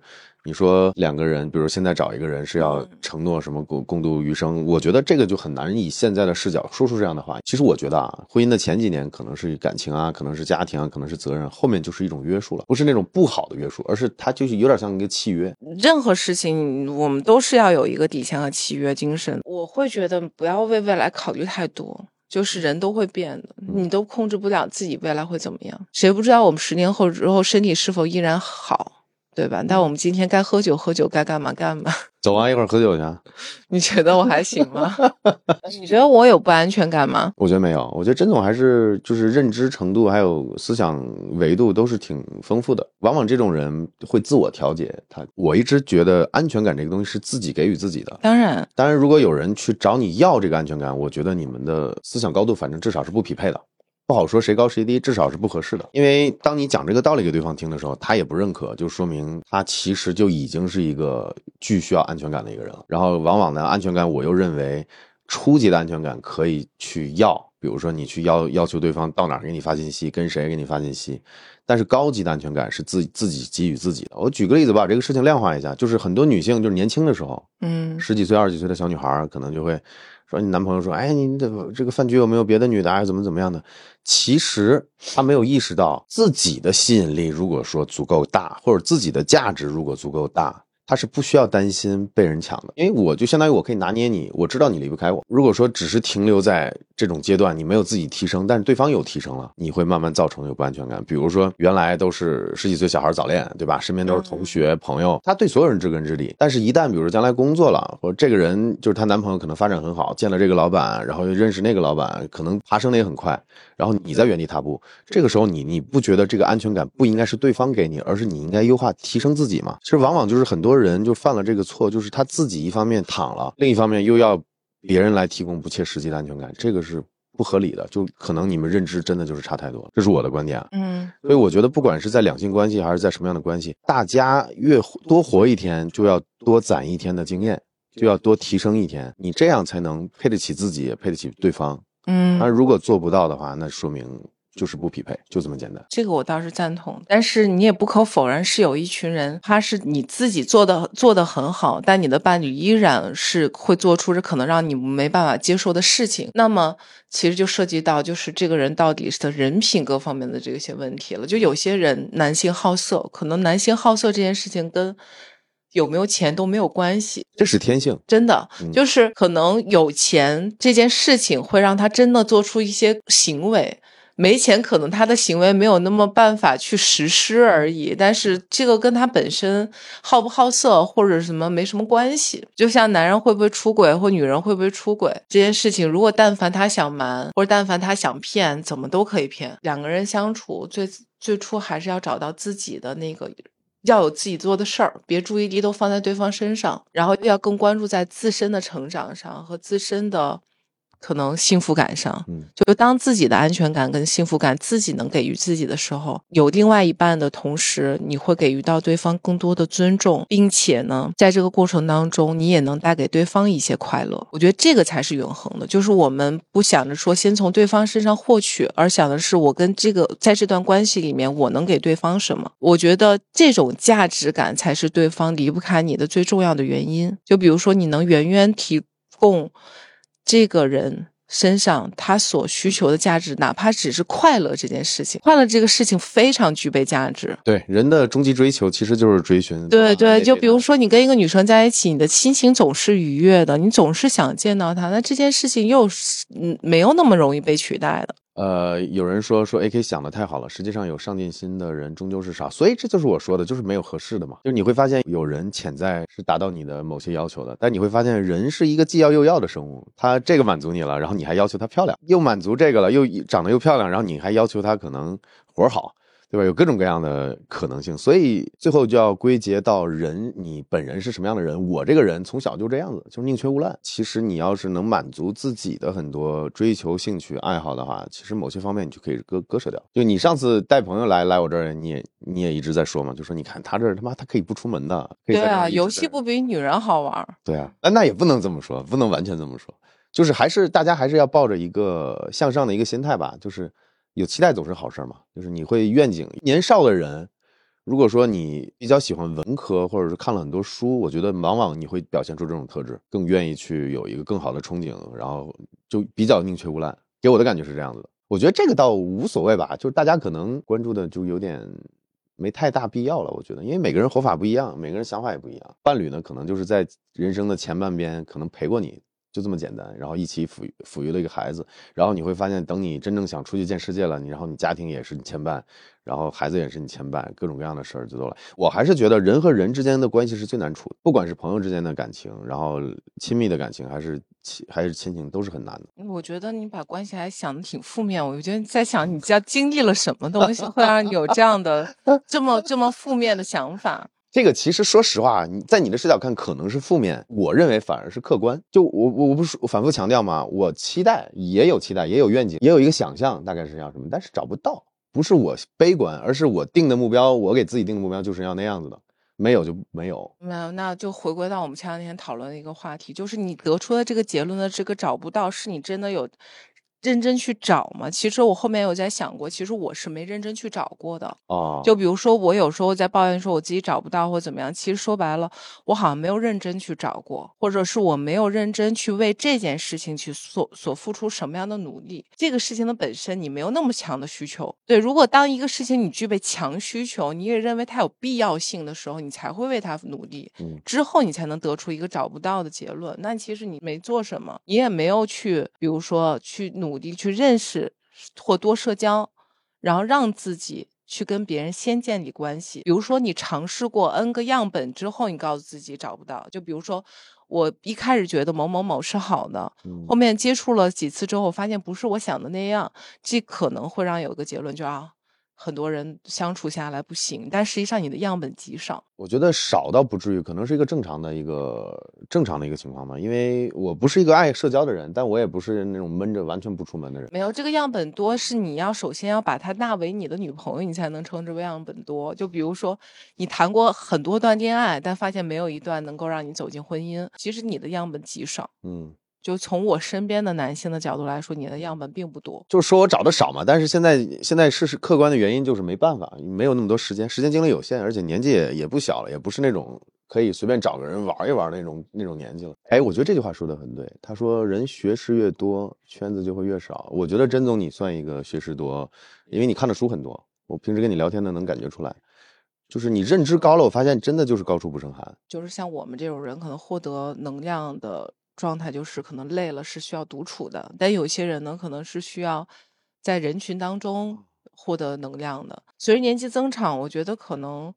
你说两个人，比如现在找一个人是要承诺什么共共度余生，我觉得这个就很难以现在的视角说出这样的话。其实我觉得啊，婚姻的前几年可能是感情啊，可能是家庭啊，可能是责任，后面就是一种约束了，不是那种不好的约束，而是它就是有点像一个契约。任何事情我们都是要有一个底线和契约精神。我会觉得不要为未来考虑太多。就是人都会变的，你都控制不了自己未来会怎么样，谁不知道我们十年后之后身体是否依然好？对吧？那我们今天该喝酒喝酒，该干嘛干嘛。走啊，一会儿喝酒去。你觉得我还行吗？你觉得我有不安全感吗？我觉得没有。我觉得甄总还是就是认知程度还有思想维度都是挺丰富的。往往这种人会自我调节。他我一直觉得安全感这个东西是自己给予自己的。当然，当然，如果有人去找你要这个安全感，我觉得你们的思想高度反正至少是不匹配的。不好说谁高谁低，至少是不合适的。因为当你讲这个道理给对方听的时候，他也不认可，就说明他其实就已经是一个巨需要安全感的一个人了。然后往往呢，安全感我又认为初级的安全感可以去要，比如说你去要要求对方到哪儿给你发信息，跟谁给你发信息。但是高级的安全感是自自己给予自己的。我举个例子把这个事情量化一下，就是很多女性就是年轻的时候，嗯，十几岁、二十几岁的小女孩可能就会。说你男朋友说，哎，你这这个饭局有没有别的女的，还是怎么怎么样的？其实他没有意识到自己的吸引力，如果说足够大，或者自己的价值如果足够大。他是不需要担心被人抢的，因为我就相当于我可以拿捏你，我知道你离不开我。如果说只是停留在这种阶段，你没有自己提升，但是对方有提升了，你会慢慢造成有不安全感。比如说原来都是十几岁小孩早恋，对吧？身边都是同学朋友，他对所有人知根知底。但是，一旦比如说将来工作了，或者这个人就是她男朋友，可能发展很好，见了这个老板，然后又认识那个老板，可能爬升的也很快。然后你在原地踏步，这个时候你你不觉得这个安全感不应该是对方给你，而是你应该优化提升自己吗？其实往往就是很多人就犯了这个错，就是他自己一方面躺了，另一方面又要别人来提供不切实际的安全感，这个是不合理的。就可能你们认知真的就是差太多，这是我的观点。嗯，所以我觉得不管是在两性关系还是在什么样的关系，大家越多活一天，就要多攒一天的经验，就要多提升一天，你这样才能配得起自己，也配得起对方。嗯，那如果做不到的话，那说明就是不匹配，就这么简单。这个我倒是赞同，但是你也不可否认，是有一群人，他是你自己做的做的很好，但你的伴侣依然是会做出这可能让你没办法接受的事情。那么其实就涉及到就是这个人到底是的人品各方面的这些问题了。就有些人男性好色，可能男性好色这件事情跟。有没有钱都没有关系，这是天性，真的就是可能有钱这件事情会让他真的做出一些行为，没钱可能他的行为没有那么办法去实施而已。但是这个跟他本身好不好色或者什么没什么关系。就像男人会不会出轨或女人会不会出轨这件事情，如果但凡他想瞒或者但凡他想骗，怎么都可以骗。两个人相处最最初还是要找到自己的那个。要有自己做的事儿，别注意力都放在对方身上，然后要更关注在自身的成长上和自身的。可能幸福感上，嗯，就当自己的安全感跟幸福感自己能给予自己的时候，有另外一半的同时，你会给予到对方更多的尊重，并且呢，在这个过程当中，你也能带给对方一些快乐。我觉得这个才是永恒的，就是我们不想着说先从对方身上获取，而想的是我跟这个在这段关系里面，我能给对方什么？我觉得这种价值感才是对方离不开你的最重要的原因。就比如说，你能源源提供。这个人身上他所需求的价值，哪怕只是快乐这件事情，快乐这个事情非常具备价值。对人的终极追求其实就是追寻。对对，就比如说你跟一个女生在一起，你的心情总是愉悦的，你总是想见到她，那这件事情又是嗯没有那么容易被取代的。呃，有人说说 A K 想的太好了，实际上有上进心的人终究是少，所以这就是我说的，就是没有合适的嘛。就是你会发现有人潜在是达到你的某些要求的，但你会发现人是一个既要又要的生物，他这个满足你了，然后你还要求他漂亮，又满足这个了，又长得又漂亮，然后你还要求他可能活好。对吧？有各种各样的可能性，所以最后就要归结到人，你本人是什么样的人？我这个人从小就这样子，就是宁缺毋滥。其实你要是能满足自己的很多追求、兴趣、爱好的话，其实某些方面你就可以割割舍掉。就你上次带朋友来来我这儿，你也你也一直在说嘛，就说你看他这他妈他可以不出门的。对啊，游戏不比女人好玩。对啊，那那也不能这么说，不能完全这么说，就是还是大家还是要抱着一个向上的一个心态吧，就是。有期待总是好事嘛，就是你会愿景。年少的人，如果说你比较喜欢文科，或者是看了很多书，我觉得往往你会表现出这种特质，更愿意去有一个更好的憧憬，然后就比较宁缺毋滥。给我的感觉是这样子的。我觉得这个倒无所谓吧，就是大家可能关注的就有点没太大必要了。我觉得，因为每个人活法不一样，每个人想法也不一样。伴侣呢，可能就是在人生的前半边可能陪过你。就这么简单。然后一起抚育抚育了一个孩子，然后你会发现，等你真正想出去见世界了，你然后你家庭也是你牵绊，然后孩子也是你牵绊，各种各样的事儿就都来。我还是觉得人和人之间的关系是最难处的，不管是朋友之间的感情，然后亲密的感情，还是亲还是亲情，都是很难的。我觉得你把关系还想的挺负面，我觉得在想你家经历了什么东西，会让你有这样的这么这么负面的想法。这个其实说实话，你在你的视角看可能是负面，我认为反而是客观。就我我我不是反复强调吗？我期待也有期待，也有愿景，也有一个想象，大概是要什么，但是找不到。不是我悲观，而是我定的目标，我给自己定的目标就是要那样子的，没有就没有。没有，那就回归到我们前两天讨论的一个话题，就是你得出的这个结论的这个找不到，是你真的有。认真去找吗？其实我后面有在想过，其实我是没认真去找过的。哦，就比如说我有时候在抱怨说我自己找不到或怎么样，其实说白了，我好像没有认真去找过，或者是我没有认真去为这件事情去所所付出什么样的努力。这个事情的本身你没有那么强的需求。对，如果当一个事情你具备强需求，你也认为它有必要性的时候，你才会为它努力。嗯，之后你才能得出一个找不到的结论。那其实你没做什么，你也没有去，比如说去努力去认识。或多社交，然后让自己去跟别人先建立关系。比如说，你尝试过 N 个样本之后，你告诉自己找不到。就比如说，我一开始觉得某某某是好的，后面接触了几次之后，发现不是我想的那样，这可能会让有一个结论，就啊。很多人相处下来不行，但实际上你的样本极少。我觉得少倒不至于，可能是一个正常的一个正常的一个情况吧。因为我不是一个爱社交的人，但我也不是那种闷着完全不出门的人。没有这个样本多，是你要首先要把她纳为你的女朋友，你才能称之为样本多。就比如说你谈过很多段恋爱，但发现没有一段能够让你走进婚姻，其实你的样本极少。嗯。就从我身边的男性的角度来说，你的样本并不多。就是说我找的少嘛，但是现在现在事实客观的原因就是没办法，没有那么多时间，时间精力有限，而且年纪也也不小了，也不是那种可以随便找个人玩一玩那种那种年纪了。哎，我觉得这句话说的很对。他说人学识越多，圈子就会越少。我觉得甄总你算一个学识多，因为你看的书很多。我平时跟你聊天呢，能感觉出来，就是你认知高了，我发现真的就是高处不胜寒。就是像我们这种人，可能获得能量的。状态就是可能累了，是需要独处的；但有些人呢，可能是需要在人群当中获得能量的。随着年纪增长，我觉得可能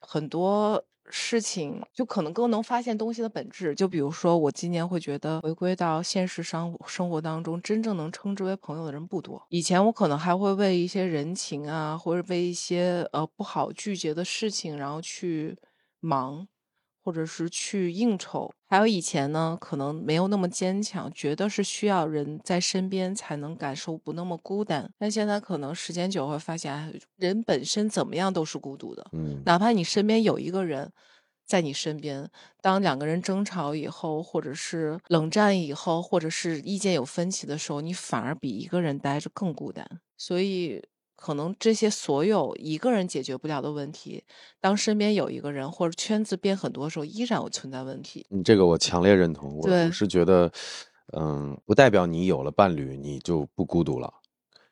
很多事情就可能更能发现东西的本质。就比如说，我今年会觉得回归到现实生生活当中，真正能称之为朋友的人不多。以前我可能还会为一些人情啊，或者为一些呃不好拒绝的事情，然后去忙。或者是去应酬，还有以前呢，可能没有那么坚强，觉得是需要人在身边才能感受不那么孤单。但现在可能时间久会发现，人本身怎么样都是孤独的。嗯，哪怕你身边有一个人在你身边，当两个人争吵以后，或者是冷战以后，或者是意见有分歧的时候，你反而比一个人待着更孤单。所以。可能这些所有一个人解决不了的问题，当身边有一个人或者圈子变很多的时候，依然会存在问题。你，这个我强烈认同。我是觉得，嗯，不代表你有了伴侣你就不孤独了，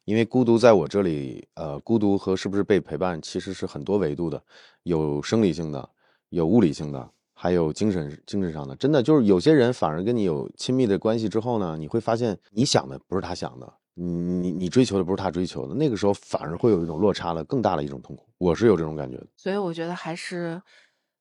因为孤独在我这里，呃，孤独和是不是被陪伴其实是很多维度的，有生理性的，有物理性的，还有精神精神上的。真的就是有些人反而跟你有亲密的关系之后呢，你会发现你想的不是他想的。你你你追求的不是他追求的，那个时候反而会有一种落差的更大的一种痛苦，我是有这种感觉。所以我觉得还是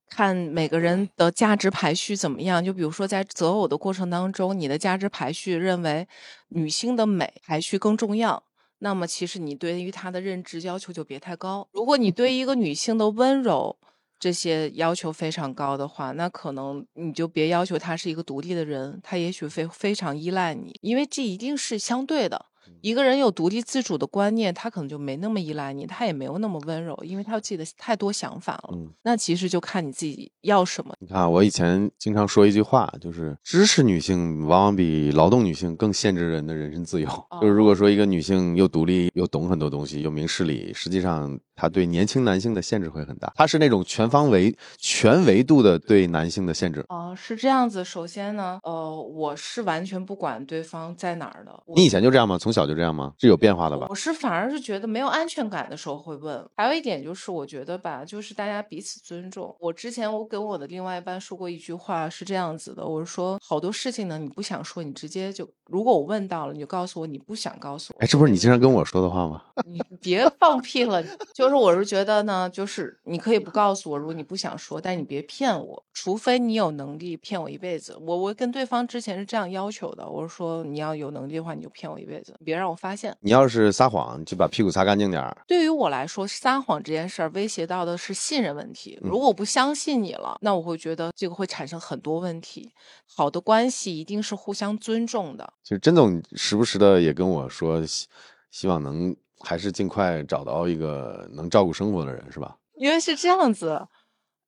看每个人的价值排序怎么样。就比如说在择偶的过程当中，你的价值排序认为女性的美排序更重要，那么其实你对于她的认知要求就别太高。如果你对一个女性的温柔这些要求非常高的话，那可能你就别要求她是一个独立的人，她也许非非常依赖你，因为这一定是相对的。一个人有独立自主的观念，他可能就没那么依赖你，他也没有那么温柔，因为他有自己的太多想法了。嗯，那其实就看你自己要什么。你看，我以前经常说一句话，就是知识女性往往比劳动女性更限制人的人身自由。就是如果说一个女性又独立又懂很多东西又明事理，实际上她对年轻男性的限制会很大。她是那种全方位、全维度的对男性的限制。哦，是这样子。首先呢，呃，我是完全不管对方在哪儿的。你以前就这样吗？从小就这样吗？是有变化的吧？我是反而是觉得没有安全感的时候会问。还有一点就是，我觉得吧，就是大家彼此尊重。我之前我跟我的另外一半说过一句话，是这样子的，我是说好多事情呢，你不想说，你直接就如果我问到了，你就告诉我你不想告诉我。哎，这不是你经常跟我说的话吗？你别放屁了，就是我是觉得呢，就是你可以不告诉我，如果你不想说，但你别骗我，除非你有能力骗我一辈子。我我跟对方之前是这样要求的，我是说你要有能力的话，你就骗我一辈子，别让我发现。你要是撒谎，就把屁股擦干净点儿。对于我来说，撒谎这件事儿威胁到的是信任问题。如果我不相信你了，那我会觉得这个会产生很多问题。好的关系一定是互相尊重的。就甄总时不时的也跟我说，希希望能还是尽快找到一个能照顾生活的人，是吧？因为是这样子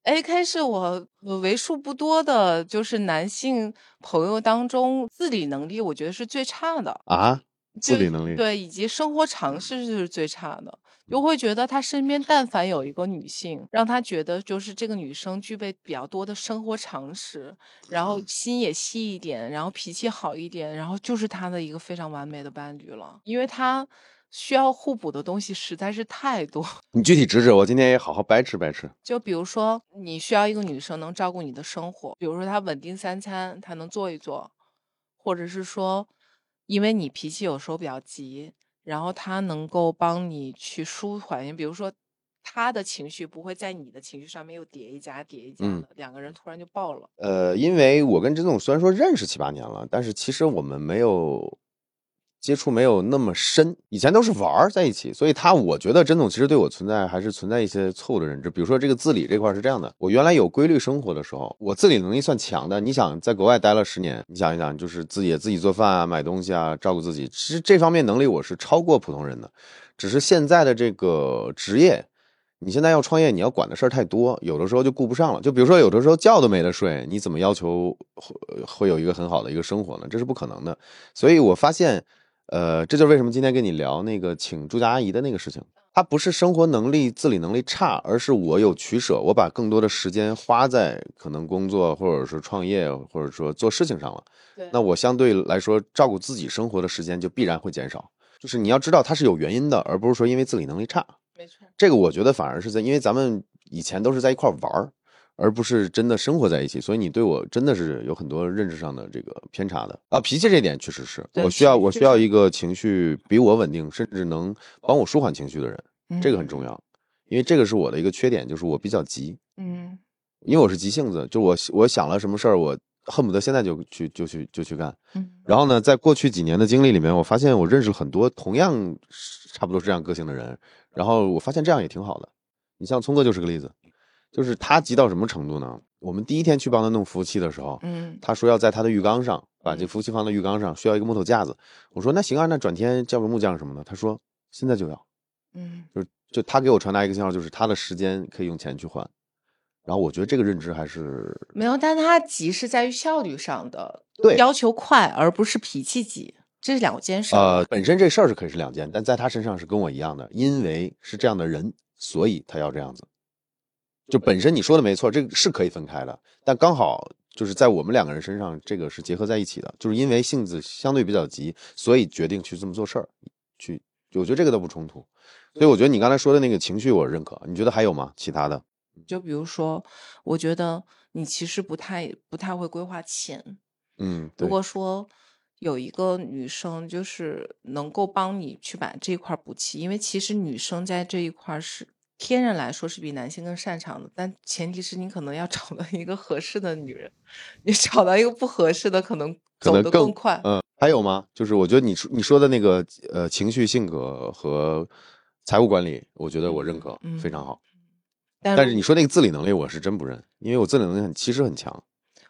，AK 是我为数不多的，就是男性朋友当中自理能力，我觉得是最差的啊。自理能力对，以及生活常识就是最差的，就会觉得他身边但凡有一个女性，让他觉得就是这个女生具备比较多的生活常识，然后心也细一点，然后脾气好一点，然后就是他的一个非常完美的伴侣了，因为他需要互补的东西实在是太多。你具体指指我，今天也好好掰扯掰扯。就比如说，你需要一个女生能照顾你的生活，比如说她稳定三餐，她能做一做，或者是说。因为你脾气有时候比较急，然后她能够帮你去舒缓，比如说她的情绪不会在你的情绪上面又叠一加叠一加的，两个人突然就爆了。呃，因为我跟甄总虽然说认识七八年了，但是其实我们没有。接触没有那么深，以前都是玩儿在一起，所以他我觉得甄总其实对我存在还是存在一些错误的认知。比如说这个自理这块是这样的，我原来有规律生活的时候，我自理能力算强的。你想在国外待了十年，你想一想，就是自己也自己做饭啊、买东西啊、照顾自己，其实这方面能力我是超过普通人的。只是现在的这个职业，你现在要创业，你要管的事儿太多，有的时候就顾不上了。就比如说有的时候觉都没得睡，你怎么要求会会有一个很好的一个生活呢？这是不可能的。所以我发现。呃，这就是为什么今天跟你聊那个请住家阿姨的那个事情。她不是生活能力、自理能力差，而是我有取舍，我把更多的时间花在可能工作，或者是创业，或者说做事情上了。那我相对来说照顾自己生活的时间就必然会减少。就是你要知道，它是有原因的，而不是说因为自理能力差。没错。这个我觉得反而是在，因为咱们以前都是在一块玩儿。而不是真的生活在一起，所以你对我真的是有很多认知上的这个偏差的啊。脾气这点确实是我需要，我需要一个情绪比我稳定，甚至能帮我舒缓情绪的人，这个很重要。因为这个是我的一个缺点，就是我比较急。嗯，因为我是急性子，就我我想了什么事儿，我恨不得现在就去就去就去干。嗯，然后呢，在过去几年的经历里面，我发现我认识很多同样差不多是这样个性的人，然后我发现这样也挺好的。你像聪哥就是个例子。就是他急到什么程度呢？我们第一天去帮他弄服务器的时候，嗯，他说要在他的浴缸上把这服务器放在浴缸上，需要一个木头架子。我说那行啊，那转天叫个木匠什么的。他说现在就要，嗯，就是就他给我传达一个信号，就是他的时间可以用钱去换。然后我觉得这个认知还是没有，但他急是在于效率上的，对，要求快，而不是脾气急，这是两件事。呃，本身这事儿是可以是两件，但在他身上是跟我一样的，因为是这样的人，所以他要这样子。就本身你说的没错，这个是可以分开的，但刚好就是在我们两个人身上，这个是结合在一起的。就是因为性子相对比较急，所以决定去这么做事儿，去，我觉得这个都不冲突。所以我觉得你刚才说的那个情绪，我认可。你觉得还有吗？其他的？就比如说，我觉得你其实不太不太会规划钱。嗯，如果说有一个女生，就是能够帮你去把这一块补齐，因为其实女生在这一块是。天然来说是比男性更擅长的，但前提是你可能要找到一个合适的女人，你找到一个不合适的，可能走得更快。嗯，还有吗？就是我觉得你说你说的那个呃情绪性格和财务管理，我觉得我认可，非常好。但是你说那个自理能力，我是真不认，因为我自理能力很其实很强。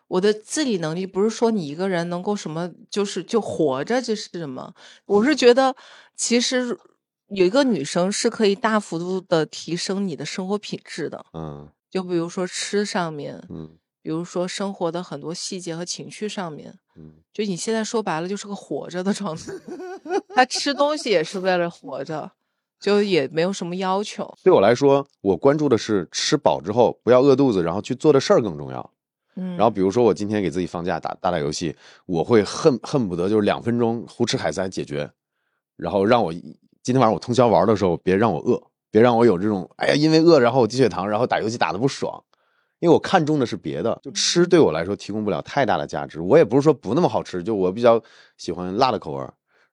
我的自理能力不是说你一个人能够什么，就是就活着这是什么？我是觉得其实。有一个女生是可以大幅度的提升你的生活品质的，嗯，就比如说吃上面，嗯，比如说生活的很多细节和情绪上面，嗯，就你现在说白了就是个活着的状态，他吃东西也是为了活着，就也没有什么要求。对我来说，我关注的是吃饱之后不要饿肚子，然后去做的事儿更重要。嗯，然后比如说我今天给自己放假打打打游戏，我会恨恨不得就是两分钟胡吃海塞解决。然后让我今天晚上我通宵玩的时候，别让我饿，别让我有这种哎呀，因为饿然后我低血糖，然后打游戏打的不爽。因为我看中的是别的，就吃对我来说提供不了太大的价值。我也不是说不那么好吃，就我比较喜欢辣的口味，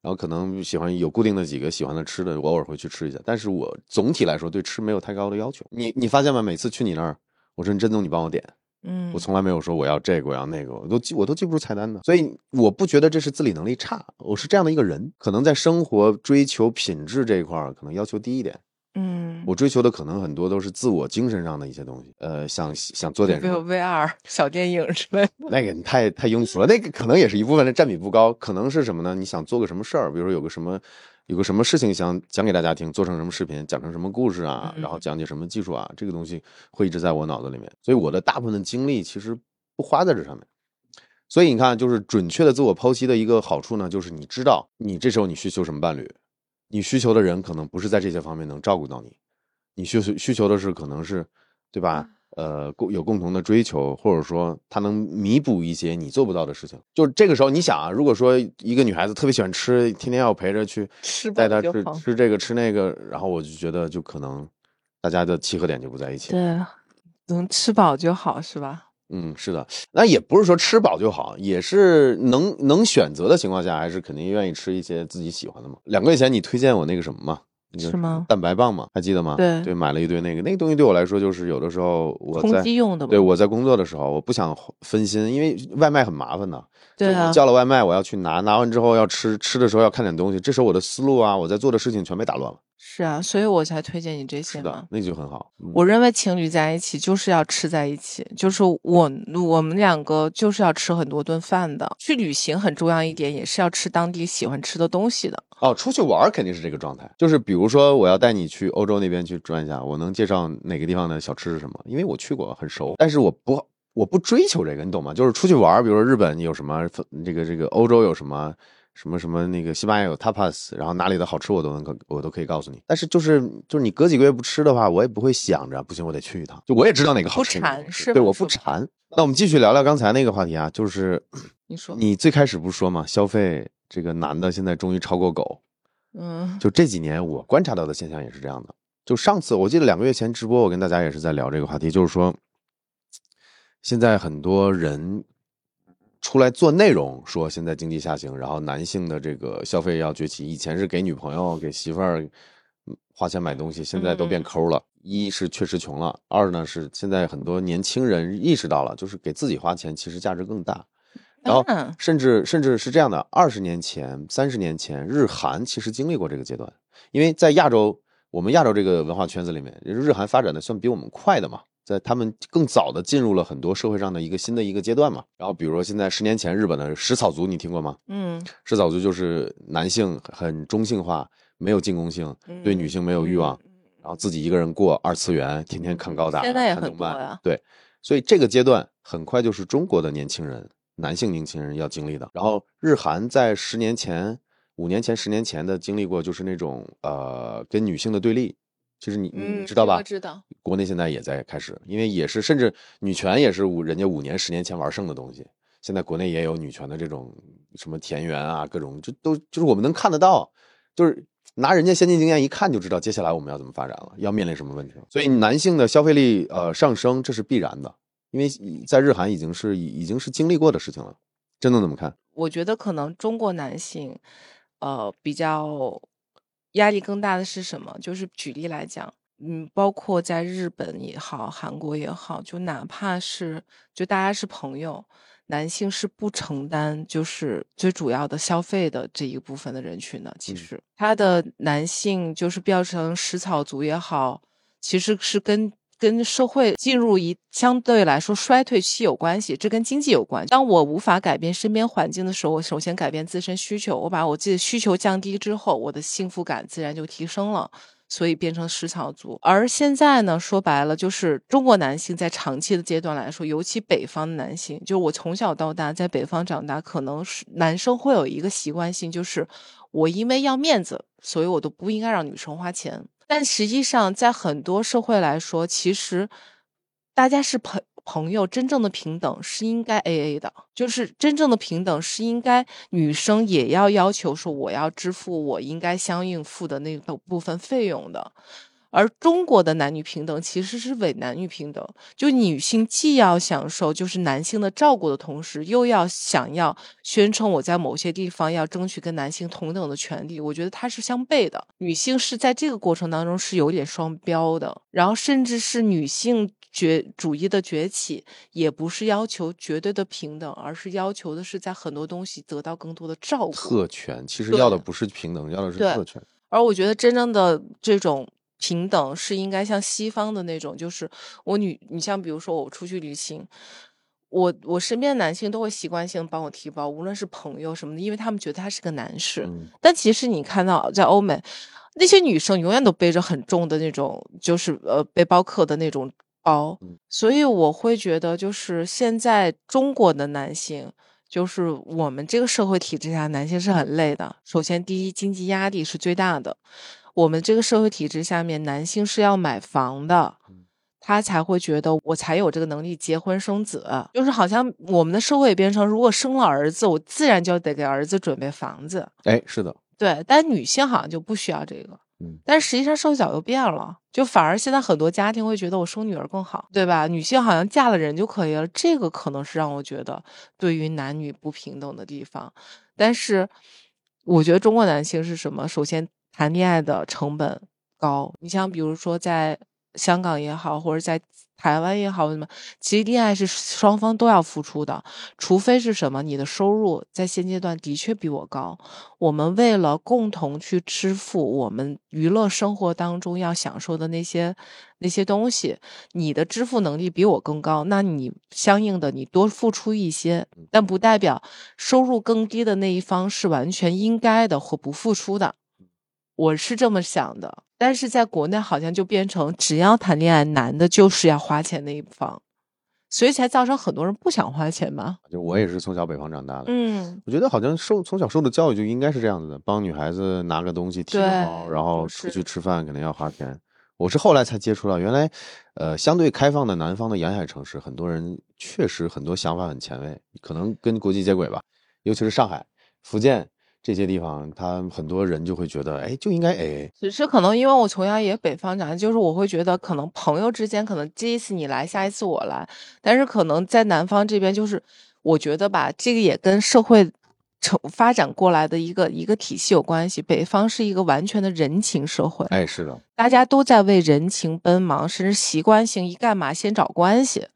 然后可能喜欢有固定的几个喜欢的吃的，我偶尔会去吃一下。但是我总体来说对吃没有太高的要求。你你发现吗？每次去你那儿，我说你真总，你帮我点，嗯，我从来没有说我要这个我要那个，我都记我都记不住菜单的。所以我不觉得这是自理能力差，我是这样的一个人，可能在生活追求品质这一块可能要求低一点。嗯，我追求的可能很多都是自我精神上的一些东西，呃，想想做点什么 VR 小电影之类的，那个你太太庸俗了，那个可能也是一部分的占比不高，可能是什么呢？你想做个什么事儿，比如说有个什么，有个什么事情想讲给大家听，做成什么视频，讲成什么故事啊，然后讲解什么技术啊，这个东西会一直在我脑子里面，所以我的大部分的精力其实不花在这上面。所以你看，就是准确的自我剖析的一个好处呢，就是你知道你这时候你需求什么伴侣。你需求的人可能不是在这些方面能照顾到你，你需求需求的是可能是，对吧？呃，共有共同的追求，或者说他能弥补一些你做不到的事情。就这个时候，你想啊，如果说一个女孩子特别喜欢吃，天天要陪着去 带她吃吃这个吃那个，然后我就觉得就可能大家的契合点就不在一起。对，能吃饱就好，是吧？嗯，是的，那也不是说吃饱就好，也是能能选择的情况下，还是肯定愿意吃一些自己喜欢的嘛。两个月前你推荐我那个什么嘛？是吗？蛋白棒嘛，还记得吗？对对，买了一堆那个那个东西，对我来说就是有的时候我在用的，对我在工作的时候，我不想分心，因为外卖很麻烦的。对啊，叫了外卖，我要去拿，拿完之后要吃，吃的时候要看点东西，这时候我的思路啊，我在做的事情全被打乱了。是啊，所以我才推荐你这些嘛。那就很好。我认为情侣在一起就是要吃在一起，就是我我们两个就是要吃很多顿饭的。去旅行很重要一点，也是要吃当地喜欢吃的东西的。哦，出去玩肯定是这个状态，就是比如说我要带你去欧洲那边去转一下，我能介绍哪个地方的小吃是什么？因为我去过，很熟。但是我不我不追求这个，你懂吗？就是出去玩，比如说日本有什么，这个这个欧洲有什么。什么什么那个西班牙有 tapas，然后哪里的好吃我都能我都可以告诉你。但是就是就是你隔几个月不吃的话，我也不会想着不行我得去一趟。就我也知道哪个好吃。不馋是对，我不馋。那我们继续聊聊刚才那个话题啊，就是你说你最开始不是说嘛，消费这个男的现在终于超过狗。嗯。就这几年我观察到的现象也是这样的。就上次我记得两个月前直播，我跟大家也是在聊这个话题，就是说现在很多人。出来做内容，说现在经济下行，然后男性的这个消费要崛起。以前是给女朋友、给媳妇儿花钱买东西，现在都变抠了。一是确实穷了，二呢是现在很多年轻人意识到了，就是给自己花钱其实价值更大。然后甚至甚至是这样的，二十年前、三十年前，日韩其实经历过这个阶段，因为在亚洲，我们亚洲这个文化圈子里面，日韩发展的算比我们快的嘛。在他们更早的进入了很多社会上的一个新的一个阶段嘛，然后比如说现在十年前日本的食草族你听过吗？嗯，食草族就是男性很中性化，没有进攻性，对女性没有欲望，然后自己一个人过二次元，天天看高达，现在也很多呀。对，所以这个阶段很快就是中国的年轻人，男性年轻人要经历的。然后日韩在十年前、五年前、十年前的经历过，就是那种呃跟女性的对立。其实你你知道吧？知道。国内现在也在开始，因为也是，甚至女权也是五人家五年、十年前玩剩的东西。现在国内也有女权的这种什么田园啊，各种就都就是我们能看得到，就是拿人家先进经验一看就知道接下来我们要怎么发展了，要面临什么问题。所以男性的消费力呃上升这是必然的，因为在日韩已经是已经是经历过的事情了。真的怎么看？我觉得可能中国男性呃比较。压力更大的是什么？就是举例来讲，嗯，包括在日本也好，韩国也好，就哪怕是就大家是朋友，男性是不承担就是最主要的消费的这一部分的人群的。其实他的男性就是变成食草族也好，其实是跟。跟社会进入一相对来说衰退期有关系，这跟经济有关。当我无法改变身边环境的时候，我首先改变自身需求。我把我自己的需求降低之后，我的幸福感自然就提升了，所以变成食草族。而现在呢，说白了就是中国男性在长期的阶段来说，尤其北方的男性，就是我从小到大在北方长大，可能是男生会有一个习惯性，就是我因为要面子，所以我都不应该让女生花钱。但实际上，在很多社会来说，其实大家是朋朋友真正的平等是应该 A A 的，就是真正的平等是应该女生也要要求说我要支付我应该相应付的那个部分费用的。而中国的男女平等其实是伪男女平等，就女性既要享受就是男性的照顾的同时，又要想要宣称我在某些地方要争取跟男性同等的权利。我觉得它是相悖的，女性是在这个过程当中是有点双标的，然后甚至是女性觉主义的崛起，也不是要求绝对的平等，而是要求的是在很多东西得到更多的照顾。特权其实要的不是平等，要的是特权。而我觉得真正的这种平等是应该像西方的那种，就是我女，你像比如说我出去旅行，我我身边的男性都会习惯性帮我提包，无论是朋友什么的，因为他们觉得他是个男士。嗯但其实你看到在欧美，那些女生永远都背着很重的那种，就是呃背包客的那种包，嗯所以我会觉得，就是现在中国的男性。就是我们这个社会体制下，男性是很累的。首先，第一，经济压力是最大的。我们这个社会体制下面，男性是要买房的，他才会觉得我才有这个能力结婚生子。就是好像我们的社会也变成，如果生了儿子，我自然就得给儿子准备房子。哎，是的，对，但女性好像就不需要这个。嗯但实际上手脚又变了，就反而现在很多家庭会觉得我生女儿更好，对吧？女性好像嫁了人就可以了，这个可能是让我觉得对于男女不平等的地方。但是我觉得中国男性是什么？首先，谈恋爱的成本高，你像比如说在香港也好，或者在台湾也好，什么，其实恋爱是双方都要付出的，除非是什么，你的收入在现阶段的确比我高，我们为了共同去支付我们娱乐生活当中要享受的那些那些东西，你的支付能力比我更高，那你相应的你多付出一些，但不代表收入更低的那一方是完全应该的或不付出的。我是这么想的，但是在国内好像就变成只要谈恋爱，男的就是要花钱那一方，所以才造成很多人不想花钱嘛。就我也是从小北方长大的。嗯，我觉得好像受从小受的教育就应该是这样子的，帮女孩子拿个东西提个包，然后出去吃饭可能要花钱。我是后来才接触到，原来，呃，相对开放的南方的沿海城市，很多人确实很多想法很前卫，可能跟国际接轨吧。尤其是上海、福建这些地方，他很多人就会觉得，哎，就应该 AA。只是可能因为我从小也北方长大，就是我会觉得可能朋友之间可能这一次你来，下一次我来，但是可能在南方这边，就是我觉得吧，这个也跟社会成发展过来的一个一个体系有关系。北方是一个完全的人情社会，哎，是的，大家都在为人情奔忙，甚至习惯性一干嘛先找关系。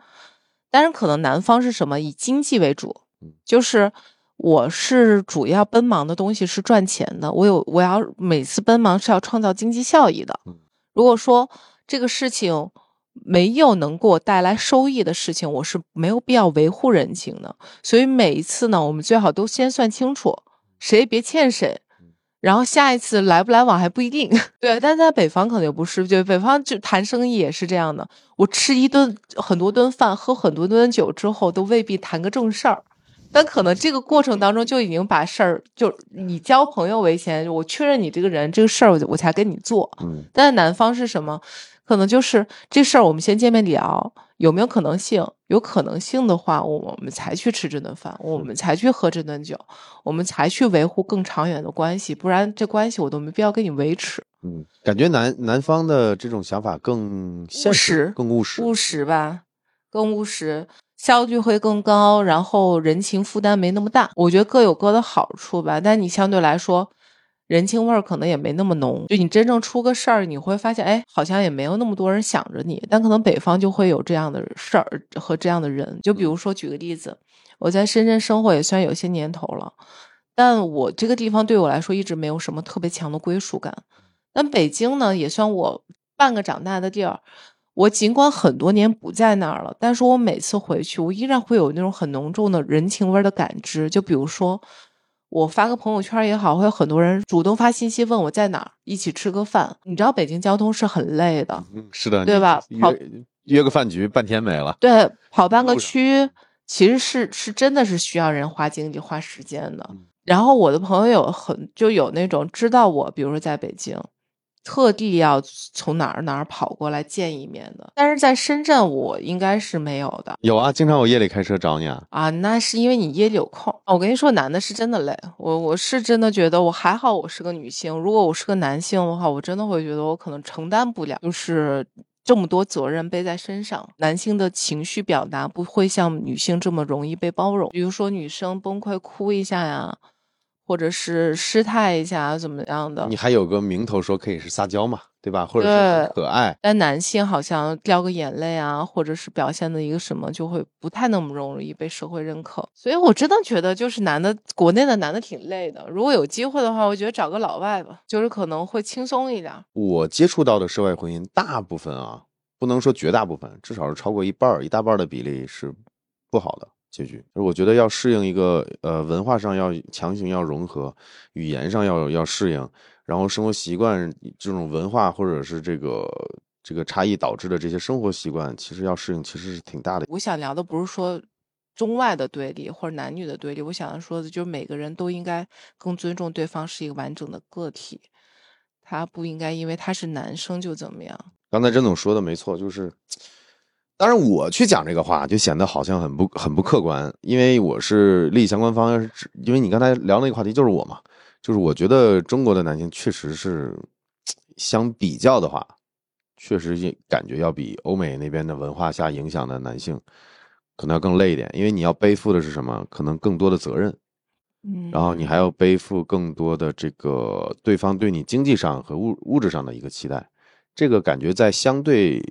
但是可能南方是什么？以经济为主嗯，就是我是主要奔忙的东西是赚钱的，我有我要每次奔忙是要创造经济效益的嗯。如果说这个事情没有能给我带来收益的事情，我是没有必要维护人情的。所以每一次呢，我们最好都先算清楚，谁也别欠谁。然后下一次来不来往还不一定，对，但在北方可能就不是，就北方就谈生意也是这样的。我吃一顿很多顿饭，喝很多顿酒之后，都未必谈个正事儿，但可能这个过程当中就已经把事儿，就以交朋友为先，我确认你这个人，这个事儿我我才跟你做。嗯，但是男方是什么？可能就是这事儿，我们先见面聊，有没有可能性？有可能性的话，我我们才去吃这顿饭，我们才去喝这顿酒，我们才去维护更长远的关系，不然这关系我都没必要跟你维持。嗯，感觉男男方的这种想法更现实实，更务实。务实吧，更务实，效率会更高，然后人情负担没那么大。我觉得各有各的好处吧，但你相对来说。人情味儿可能也没那么浓，就你真正出个事儿，你会发现，哎，好像也没有那么多人想着你。但可能北方就会有这样的事儿和这样的人。就比如说，举个例子，我在深圳生活也算有些年头了，但我这个地方对我来说一直没有什么特别强的归属感。但北京呢，也算我半个长大的地儿。我尽管很多年不在那儿了，但是我每次回去，我依然会有那种很浓重的人情味儿的感知。就比如说，我发个朋友圈也好，会有很多人主动发信息问我在哪儿，一起吃个饭。你知道北京交通是很累的，嗯，是的，对吧约好约个饭局，半天没了。对，跑半个区其实是是真的是需要人花精力花时间的嗯。然后我的朋友有很就有那种知道我，比如说在北京，特地要从哪儿哪儿跑过来见一面的。但是在深圳，我应该是没有的有啊，经常我夜里开车找你啊。啊。那是因为你夜里有空。我跟你说，男的是真的累。我我是真的觉得我还好，我是个女性。如果我是个男性的话，我真的会觉得我可能承担不了，就是这么多责任背在身上。男性的情绪表达不会像女性这么容易被包容。比如说女生崩溃哭一下呀。或者是失态一下怎么样的？你还有个名头说可以是撒娇嘛，对吧？或者是可爱。但男性好像掉个眼泪啊，或者是表现的一个什么，就会不太那么容易被社会认可。所以我真的觉得，就是男的，国内的男的挺累的。如果有机会的话，我觉得找个老外吧，就是可能会轻松一点。我接触到的涉外婚姻，大部分啊，不能说绝大部分，至少是超过一半儿一大半的比例是不好的。结局就是我觉得要适应一个呃文化上要强行要融合，语言上要要适应，然后生活习惯这种文化或者是这个这个差异导致的这些生活习惯，其实要适应其实是挺大的。我想聊的不是说中外的对立或者男女的对立，我想说的就是每个人都应该更尊重对方是一个完整的个体，他不应该因为他是男生就怎么样。刚才甄总说的没错，就是。当然，我去讲这个话就显得好像很不很不客观，因为我是利益相关方，因为你刚才聊那个话题就是我嘛，就是我觉得中国的男性确实是相比较的话，确实也感觉要比欧美那边的文化下影响的男性可能要更累一点，因为你要背负的是什么？可能更多的责任，嗯，然后你还要背负更多的这个对方对你经济上和物物质上的一个期待，这个感觉在相对。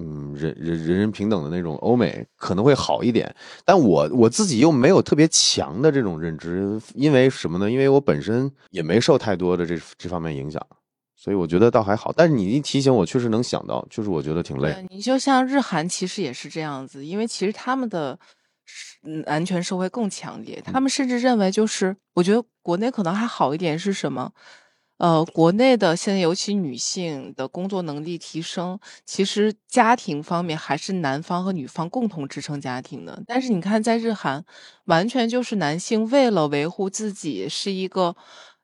嗯，人人人人平等的那种欧美可能会好一点，但我我自己又没有特别强的这种认知，因为什么呢？因为我本身也没受太多的这这方面影响，所以我觉得倒还好。但是你一提醒我，确实能想到，就是我觉得挺累。你就像日韩，其实也是这样子，因为其实他们的安全社会更强烈，他们甚至认为就是，我觉得国内可能还好一点是什么？呃，国内的现在尤其女性的工作能力提升，其实家庭方面还是男方和女方共同支撑家庭的。但是你看，在日韩，完全就是男性为了维护自己是一个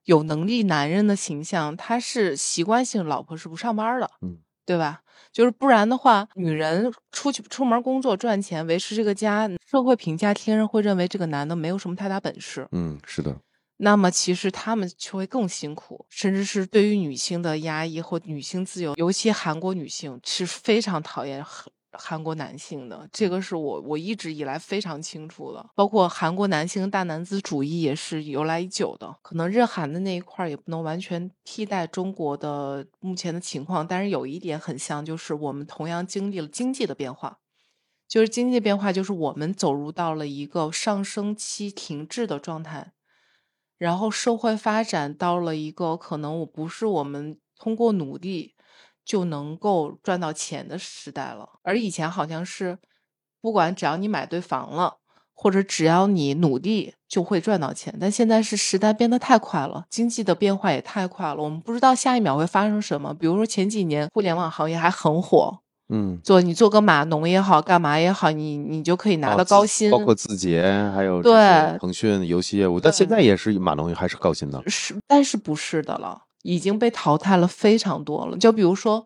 有能力男人的形象，他是习惯性老婆是不上班的，嗯，对吧？就是不然的话，女人出去出门工作赚钱维持这个家，社会评价天然会认为这个男的没有什么太大本事。嗯，是的。那么其实他们就会更辛苦，甚至是对于女性的压抑或女性自由，尤其韩国女性是非常讨厌韩韩国男性的。这个是我我一直以来非常清楚的。包括韩国男性大男子主义也是由来已久的。可能日韩的那一块也不能完全替代中国的目前的情况，但是有一点很像，就是我们同样经历了经济的变化，就是经济变化，就是我们走入到了一个上升期停滞的状态。然后社会发展到了一个可能我不是我们通过努力就能够赚到钱的时代了，而以前好像是不管只要你买对房了，或者只要你努力就会赚到钱，但现在是时代变得太快了，经济的变化也太快了，我们不知道下一秒会发生什么。比如说前几年互联网行业还很火。嗯，做你做个码农也好，干嘛也好，你你就可以拿到高薪，包括字节，还有对腾讯游戏业务，但现在也是码农还是高薪的，是，但是不是的了，已经被淘汰了非常多了。就比如说，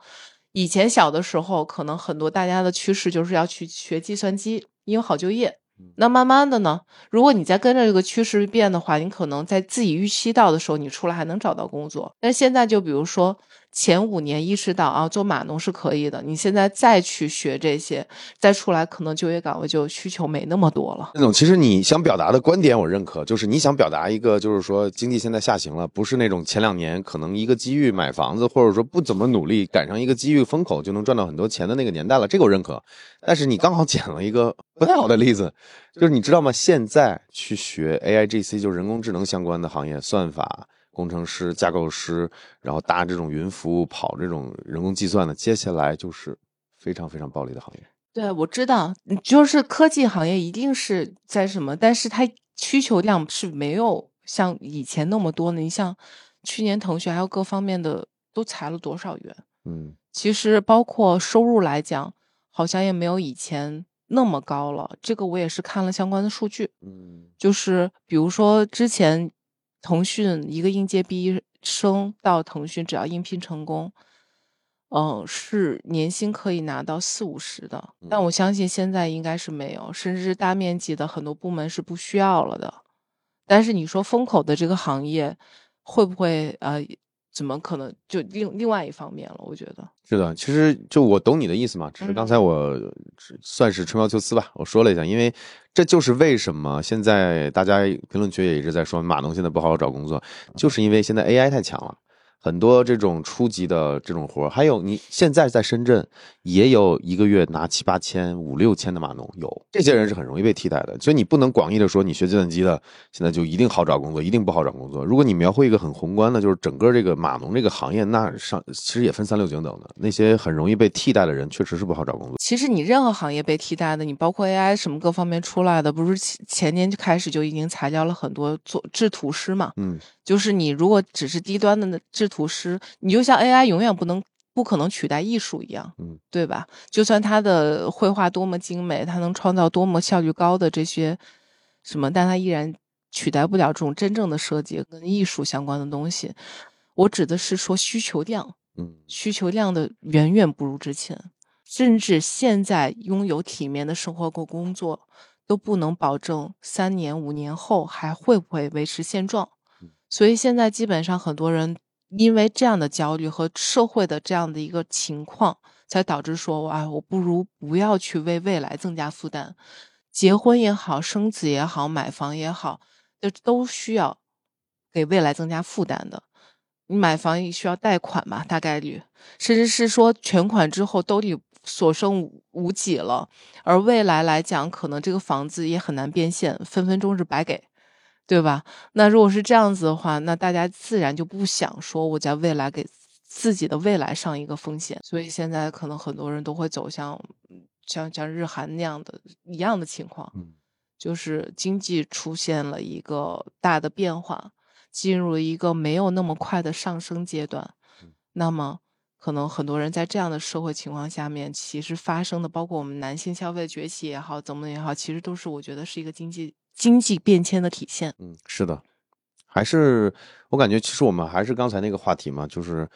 以前小的时候，可能很多大家的趋势就是要去学计算机，因为好就业。那慢慢的呢，如果你在跟着这个趋势变的话，你可能在自己预期到的时候，你出来还能找到工作。但现在就比如说。前五年意识到啊，做码农是可以的。你现在再去学这些，再出来，可能就业岗位就需求没那么多了。那种其实你想表达的观点，我认可，就是你想表达一个，就是说经济现在下行了，不是那种前两年可能一个机遇买房子，或者说不怎么努力赶上一个机遇风口就能赚到很多钱的那个年代了。这个我认可。但是你刚好捡了一个不太好的例子，就是你知道吗？现在去学 A I G C，就是人工智能相关的行业，算法。工程师、架构师，然后搭这种云服务、跑这种人工计算的，接下来就是非常非常暴利的行业。对，我知道，就是科技行业一定是在什么，但是它需求量是没有像以前那么多的。你像去年腾讯还有各方面的都裁了多少员？嗯，其实包括收入来讲，好像也没有以前那么高了。这个我也是看了相关的数据。嗯，就是比如说之前。腾讯一个应届毕业生到腾讯，只要应聘成功，嗯，是年薪可以拿到四五十的。但我相信现在应该是没有，甚至是大面积的很多部门是不需要了的。但是你说风口的这个行业会不会呃？怎么可能就另另外一方面了？我觉得是的，其实就我懂你的意思嘛，只是刚才我算是吹毛求疵吧，我说了一下，因为这就是为什么现在大家评论区也一直在说码农现在不好好找工作，就是因为现在 AI 太强了。很多这种初级的这种活还有你现在在深圳也有一个月拿七八千、五六千的码农，有这些人是很容易被替代的。所以你不能广义的说你学计算机的现在就一定好找工作，一定不好找工作。如果你描绘一个很宏观的，就是整个这个码农这个行业，那上其实也分三六九等的，那些很容易被替代的人确实是不好找工作。其实你任何行业被替代的，你包括 AI 什么各方面出来的，不是前前年就开始就已经裁掉了很多做制图师嘛？嗯。就是你如果只是低端的制图师，你就像 AI 永远不能不可能取代艺术一样，嗯，对吧？就算他的绘画多么精美，他能创造多么效率高的这些什么，但他依然取代不了这种真正的设计跟艺术相关的东西。我指的是说需求量，嗯，需求量的远远不如之前，甚至现在拥有体面的生活和工作都不能保证三年五年后还会不会维持现状。所以现在基本上很多人因为这样的焦虑和社会的这样的一个情况，才导致说，啊，我不如不要去为未来增加负担。结婚也好，生子也好，买房也好，这都需要给未来增加负担的。你买房也需要贷款嘛，大概率，甚至是说全款之后兜里所剩无几了。而未来来讲，可能这个房子也很难变现，分分钟是白给。对吧？那如果是这样子的话，那大家自然就不想说我在未来给自己的未来上一个风险。所以现在可能很多人都会走向像像日韩那样的一样的情况，就是经济出现了一个大的变化，进入了一个没有那么快的上升阶段。那么可能很多人在这样的社会情况下面，其实发生的，包括我们男性消费崛起也好，怎么也好，其实都是我觉得是一个经济。经济变迁的体现，嗯，是的，还是我感觉，其实我们还是刚才那个话题嘛，就是，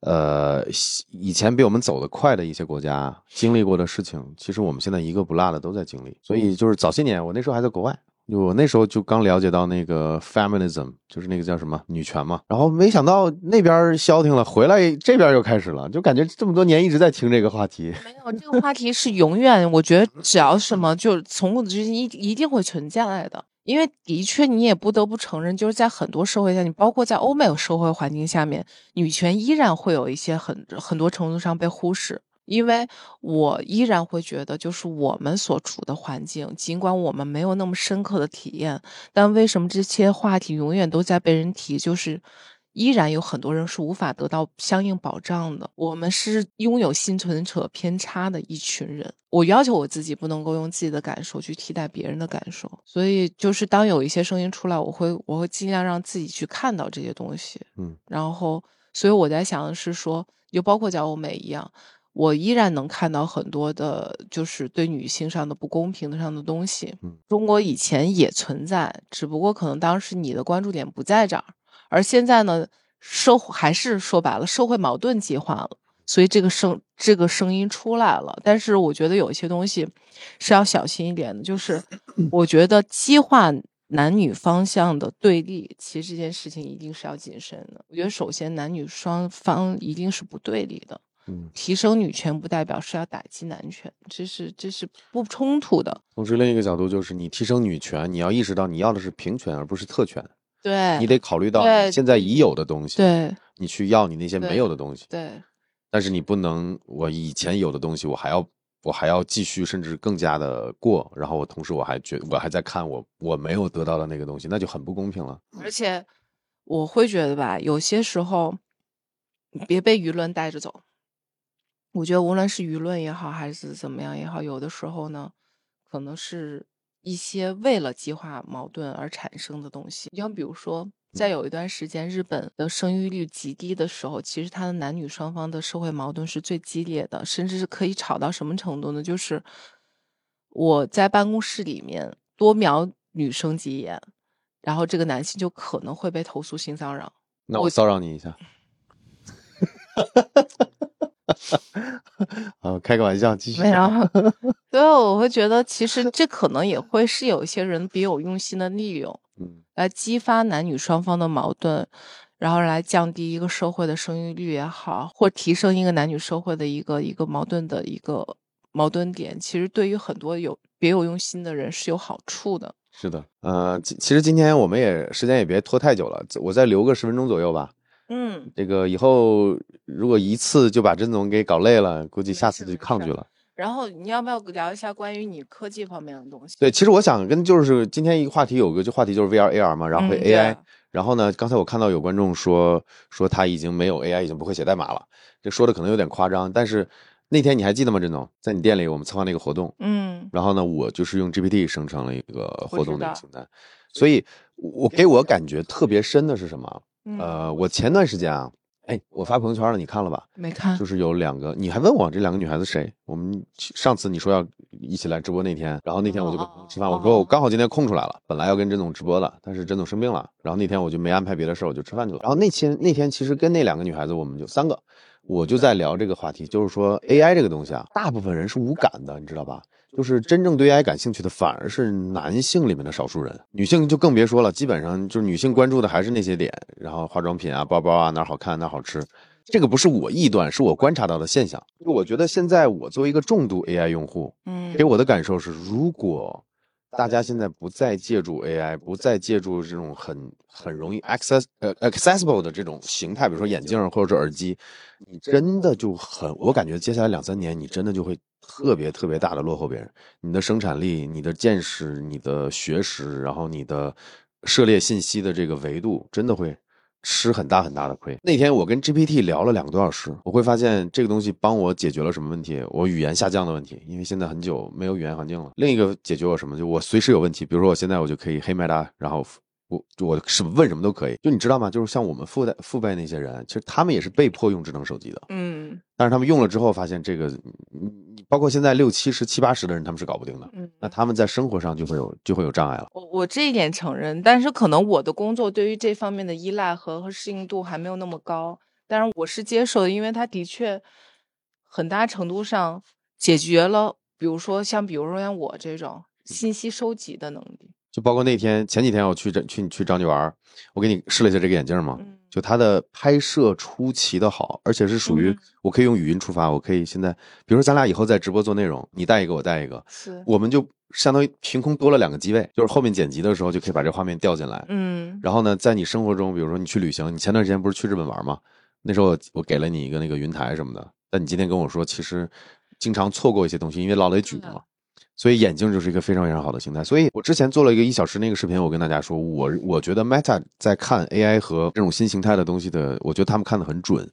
呃，以前比我们走得快的一些国家经历过的事情，其实我们现在一个不落的都在经历。所以就是早些年，我那时候还在国外。我那时候就刚了解到那个 feminism，就是那个叫什么女权嘛，然后没想到那边消停了，回来这边又开始了，就感觉这么多年一直在听这个话题。没有这个话题是永远，我觉得只要什么，就从古至今一一定会存在的。因为的确你也不得不承认，就是在很多社会下，你包括在欧美社会环境下面，女权依然会有一些很很多程度上被忽视。因为我依然会觉得，就是我们所处的环境，尽管我们没有那么深刻的体验，但为什么这些话题永远都在被人提？就是依然有很多人是无法得到相应保障的。我们是拥有幸存者偏差的一群人。我要求我自己不能够用自己的感受去替代别人的感受。所以，就是当有一些声音出来，我会我会尽量让自己去看到这些东西。嗯，然后，所以我在想的是说，就包括在欧美一样。我依然能看到很多的，就是对女性上的不公平的上的东西。嗯，中国以前也存在，只不过可能当时你的关注点不在这儿，而现在呢，社会还是说白了，社会矛盾激化了，所以这个声这个声音出来了。但是我觉得有一些东西是要小心一点的，就是我觉得激化男女方向的对立，其实这件事情一定是要谨慎的。我觉得首先男女双方一定是不对立的。提升女权不代表是要打击男权，这是这是不冲突的。同时，另一个角度就是你提升女权，你要意识到你要的是平权，而不是特权。对，你得考虑到现在已有的东西，对，你去要你那些没有的东西。对，但是你不能，我以前有的东西，我还要我还要继续，甚至更加的过，然后我同时我还觉我还在看我我没有得到的那个东西，那就很不公平了。而且我会觉得吧，有些时候别被舆论带着走。我觉得无论是舆论也好，还是怎么样也好，有的时候呢，可能是一些为了激化矛盾而产生的东西。你像比如说，在有一段时间日本的生育率极低的时候，其实他的男女双方的社会矛盾是最激烈的，甚至是可以吵到什么程度呢？就是我在办公室里面多瞄女生几眼，然后这个男性就可能会被投诉性骚扰。那我骚扰你一下。啊，开个玩笑，继续。没有，所以我会觉得，其实这可能也会是有一些人别有用心的利用，嗯，来激发男女双方的矛盾，然后来降低一个社会的生育率也好，或提升一个男女社会的一个一个矛盾的一个矛盾点。其实对于很多有别有用心的人是有好处的。是的，呃，其其实今天我们也时间也别拖太久了，我再留个十分钟左右吧。嗯，这个以后如果一次就把甄总给搞累了，估计下次就抗拒了。然后你要不要聊一下关于你科技方面的东西？对，其实我想跟就是今天一个话题有个就话题就是 VR AR 嘛，然后嗯 AI，、对。然后呢，刚才我看到有观众说说他已经没有 AI，已经不会写代码了，这说的可能有点夸张，但是那天你还记得吗，甄总，在你店里我们策划那个活动，嗯。然后呢，我就是用 GPT 生成了一个活动的一个清单，所以我给我感觉特别深的是什么？嗯，呃，我前段时间啊，哎，我发朋友圈了，你看了吧？没看就，是有两个，你还问我这两个女孩子谁？我们上次你说要一起来直播那天，然后那天我就跟朋友吃饭，哦我说我刚好今天空出来了，本来要跟甄总直播的，但是甄总生病了，然后那天我就没安排别的事儿，我就吃饭去了。然后那天那天其实跟那两个女孩子，我们就三个，我就在聊这个话题，就是说 AI 这个东西啊，大部分人是无感的，你知道吧？就是真正对 AI 感兴趣的反而是男性里面的少数人，女性就更别说了，基本上就是女性关注的还是那些点，然后化妆品啊、包包啊哪儿好看哪儿好吃。这个不是我臆断，是我观察到的现象。就我觉得现在我作为一个重度 AI 用户，嗯给我的感受是，如果大家现在不再借助 AI，不再借助这种很很容易 access 呃 accessible 的这种形态，比如说眼镜或者是耳机，你真的就很，我感觉接下来两三年，你真的就会特别特别大的落后别人。你的生产力、你的见识、你的学识，然后你的涉猎信息的这个维度，真的会吃很大很大的亏。那天我跟 GPT 聊了两个多小时，我会发现这个东西帮我解决了什么问题？我语言下降的问题，因为现在很久没有语言环境了。另一个解决我什么？就我随时有问题，比如说我现在我就可以黑麦达，然后我我什么问什么都可以。就你知道吗？就是像我们父代父辈那些人，其实他们也是被迫用智能手机的，嗯但是他们用了之后发现这个，你你包括现在六七十、七八十的人，他们是搞不定的。嗯，那他们在生活上就会有就会有障碍了。我我这一点承认，但是可能我的工作对于这方面的依赖和和适应度还没有那么高，但是我是接受的，因为它的确很大程度上解决了，比如说像比如说像我这种信息收集的能力，就包括那天前几天我去这去去找你玩儿，我给你试了一下这个眼镜嘛，嗯就它的拍摄出奇的好，而且是属于嗯我可以用语音触发，我可以现在，比如说咱俩以后在直播做内容，你带一个我带一个，是，我们就相当于凭空多了两个机位，就是后面剪辑的时候就可以把这画面调进来。嗯然后呢，在你生活中，比如说你去旅行，你前段时间不是去日本玩吗？那时候我我给了你一个那个云台什么的，但你今天跟我说，其实经常错过一些东西，因为老得举是嘛。所以眼镜就是一个非常非常好的形态。所以我之前做了一个一小时那个视频，我跟大家说，我我觉得 Meta 在看 AI 和这种新形态的东西的，我觉得他们看的很准，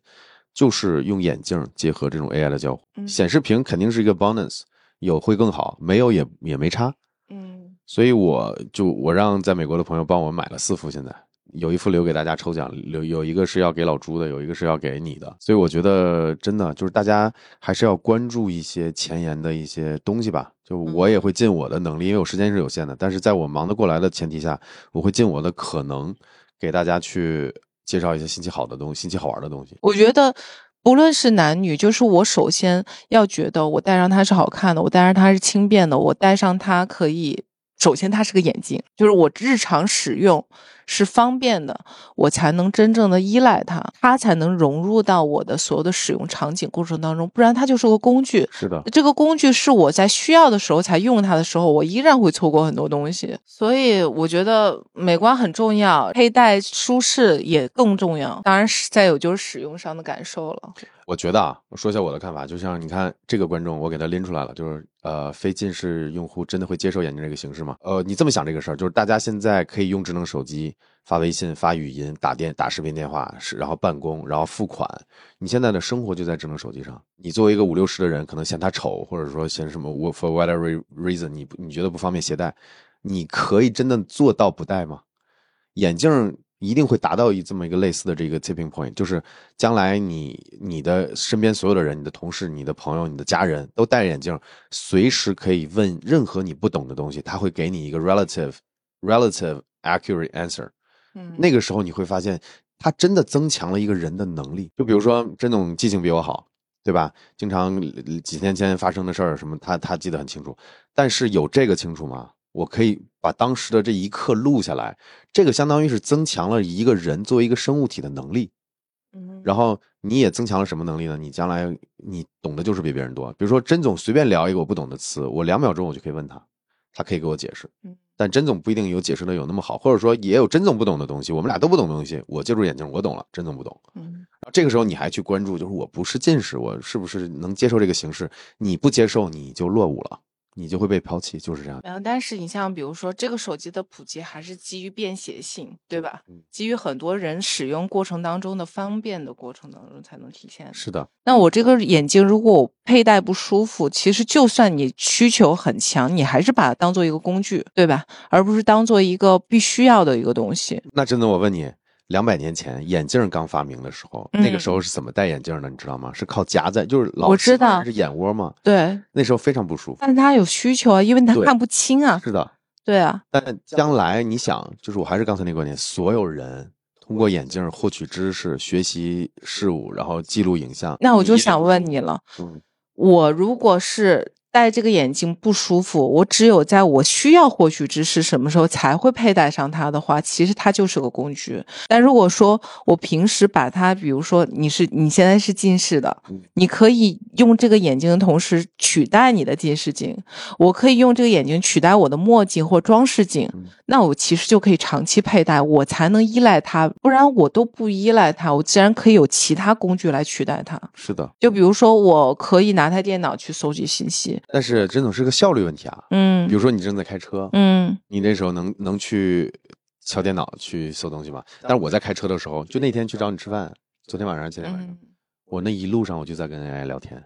就是用眼镜结合这种 AI 的交互。嗯显示屏肯定是一个 bonus，有会更好，没有也也没差。嗯所以我就我让在美国的朋友帮我买了四副，现在有一副留给大家抽奖，留有一个是要给老朱的，有一个是要给你的。所以我觉得真的就是大家还是要关注一些前沿的一些东西吧。就我也会尽我的能力，因为我时间是有限的，但是在我忙得过来的前提下，我会尽我的可能给大家去介绍一些新奇好的东西、新奇好玩的东西。我觉得不论是男女，就是我首先要觉得我戴上它是好看的，我戴上它是轻便的，我戴上它可以，首先它是个眼镜，就是我日常使用是方便的，我才能真正的依赖它，它才能融入到我的所有的使用场景过程当中，不然它就是个工具。是的，这个工具是我在需要的时候才用它的时候，我依然会错过很多东西。所以我觉得美观很重要，佩戴舒适也更重要。当然是再有就是使用上的感受了。我觉得啊，我说一下我的看法，就像你看这个观众，我给他拎出来了，就是呃，非近视用户真的会接受眼镜这个形式吗？呃，你这么想这个事儿，就是大家现在可以用智能手机发微信、发语音、打电、打视频电话，是然后办公，然后付款。你现在的生活就在智能手机上。你作为一个五六十的人，可能嫌它丑，或者说嫌什么我 for whatever reason 你你觉得不方便携带，你可以真的做到不戴吗？眼镜一定会达到一这么一个类似的这个 tipping point，就是将来你你的身边所有的人、你的同事、你的朋友、你的家人都戴眼镜，随时可以问任何你不懂的东西，他会给你一个 relative relative accurate answer。嗯，那个时候你会发现，它真的增强了一个人的能力。就比如说，甄总记性比我好，对吧？经常呃几天前发生的事儿什么，他他记得很清楚。但是有这个清楚吗？我可以把当时的这一刻录下来，这个相当于是增强了一个人作为一个生物体的能力。嗯然后你也增强了什么能力呢？你将来你懂的就是比别人多。比如说甄总随便聊一个我不懂的词，我两秒钟我就可以问他，他可以给我解释嗯。但甄总不一定有解释的有那么好，或者说也有甄总不懂的东西，我们俩都不懂的东西，我借助眼镜我懂了，甄总不懂。嗯然后这个时候你还去关注，就是我不是近视，我是不是能接受这个形式？你不接受，你就落伍了，你就会被抛弃，就是这样。然后，但是你像比如说，这个手机的普及还是基于便携性，对吧？嗯基于很多人使用过程当中的方便的过程当中才能体现。是的，那我这个眼镜如果我佩戴不舒服，其实就算你需求很强，你还是把它当做一个工具，对吧？而不是当做一个必须要的一个东西。那真的，我问你，两百年前眼镜刚发明的时候，那个时候是怎么戴眼镜的？你知道吗？是靠夹在，就是老我知道是眼窝嘛，对，那时候非常不舒服。但是他有需求啊，因为他看不清啊。是的，对啊，但将来你想，就是我还是刚才那个观点，所有人通过眼镜获取知识、学习事物，然后记录影像。那我就想问你了，嗯，我如果是戴这个眼镜不舒服，我只有在我需要获取知识什么时候才会佩戴上它的话，其实它就是个工具。但如果说我平时把它，比如说你是你现在是近视的嗯，你可以用这个眼镜的同时取代你的近视镜，我可以用这个眼镜取代我的墨镜或装饰镜嗯，那我其实就可以长期佩戴，我才能依赖它，不然我都不依赖它，我自然可以有其他工具来取代它。是的。就比如说，我可以拿台电脑去搜集信息，但是真总是个效率问题啊。嗯比如说你正在开车，嗯你那时候能能去敲电脑去搜东西吗？但是我在开车的时候，就那天去找你吃饭，昨天晚上前天晚上，嗯，我那一路上我就在跟 AI 聊天，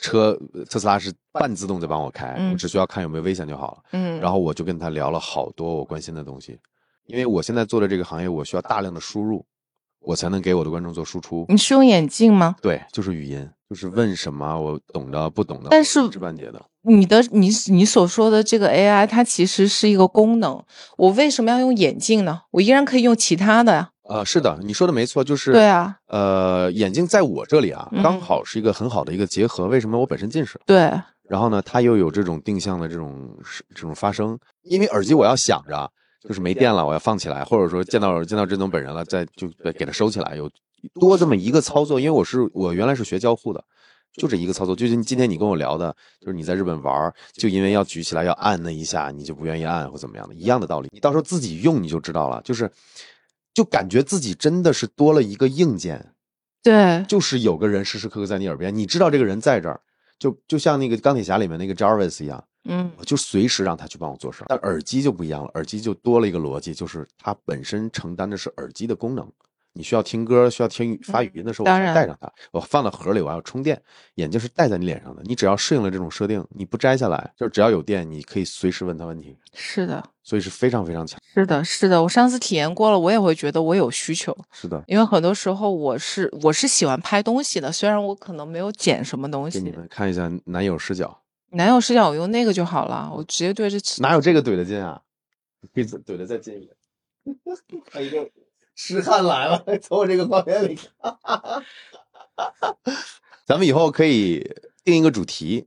车特斯拉是半自动在帮我开，嗯我只需要看有没有危险就好了。嗯，然后我就跟他聊了好多我关心的东西，因为我现在做的这个行业，我需要大量的输入，我才能给我的观众做输出。你是用眼镜吗？对，就是语音，就是问什么我懂的不懂的，但是半截的。你的你你所说的这个 AI，它其实是一个功能。我为什么要用眼镜呢？我依然可以用其他的呀。呃，是的，你说的没错，就是对啊，呃，眼镜在我这里啊，嗯刚好是一个很好的一个结合。为什么我本身近视？对，然后呢，它又有这种定向的这种这种发声，因为耳机我要想着就是没电了，我要放起来，或者说见到见到甄总本人了，再就给它收起来，有多这么一个操作。因为我是我原来是学交互的，就这一个操作。就是今天你跟我聊的，就是你在日本玩，就因为要举起来要按那一下，你就不愿意按或怎么样的，一样的道理。你到时候自己用你就知道了，就是就感觉自己真的是多了一个硬件。对，就是有个人时时刻刻在你耳边，你知道这个人在这儿，就就像那个钢铁侠里面那个 Jarvis 一样，嗯我就随时让他去帮我做事儿。但耳机就不一样了，耳机就多了一个逻辑，就是它本身承担的是耳机的功能。你需要听歌，需要听语发语音的时候，我当然要带上它，我放到盒里，我要充电。眼镜是戴在你脸上的，你只要适应了这种设定，你不摘下来，就是只要有电，你可以随时问他问题，是的，所以是非常非常强。是的，是的。我上次体验过了，我也会觉得我有需求，是的，因为很多时候我是我是喜欢拍东西的，虽然我可能没有剪什么东西给你。们看一下男友视角，男友视角我用那个就好了，我直接对着哪有这个怼得近啊？可以怼得再近一点。看一个痴汉来了，从我这个画面里看。咱们以后可以定一个主题，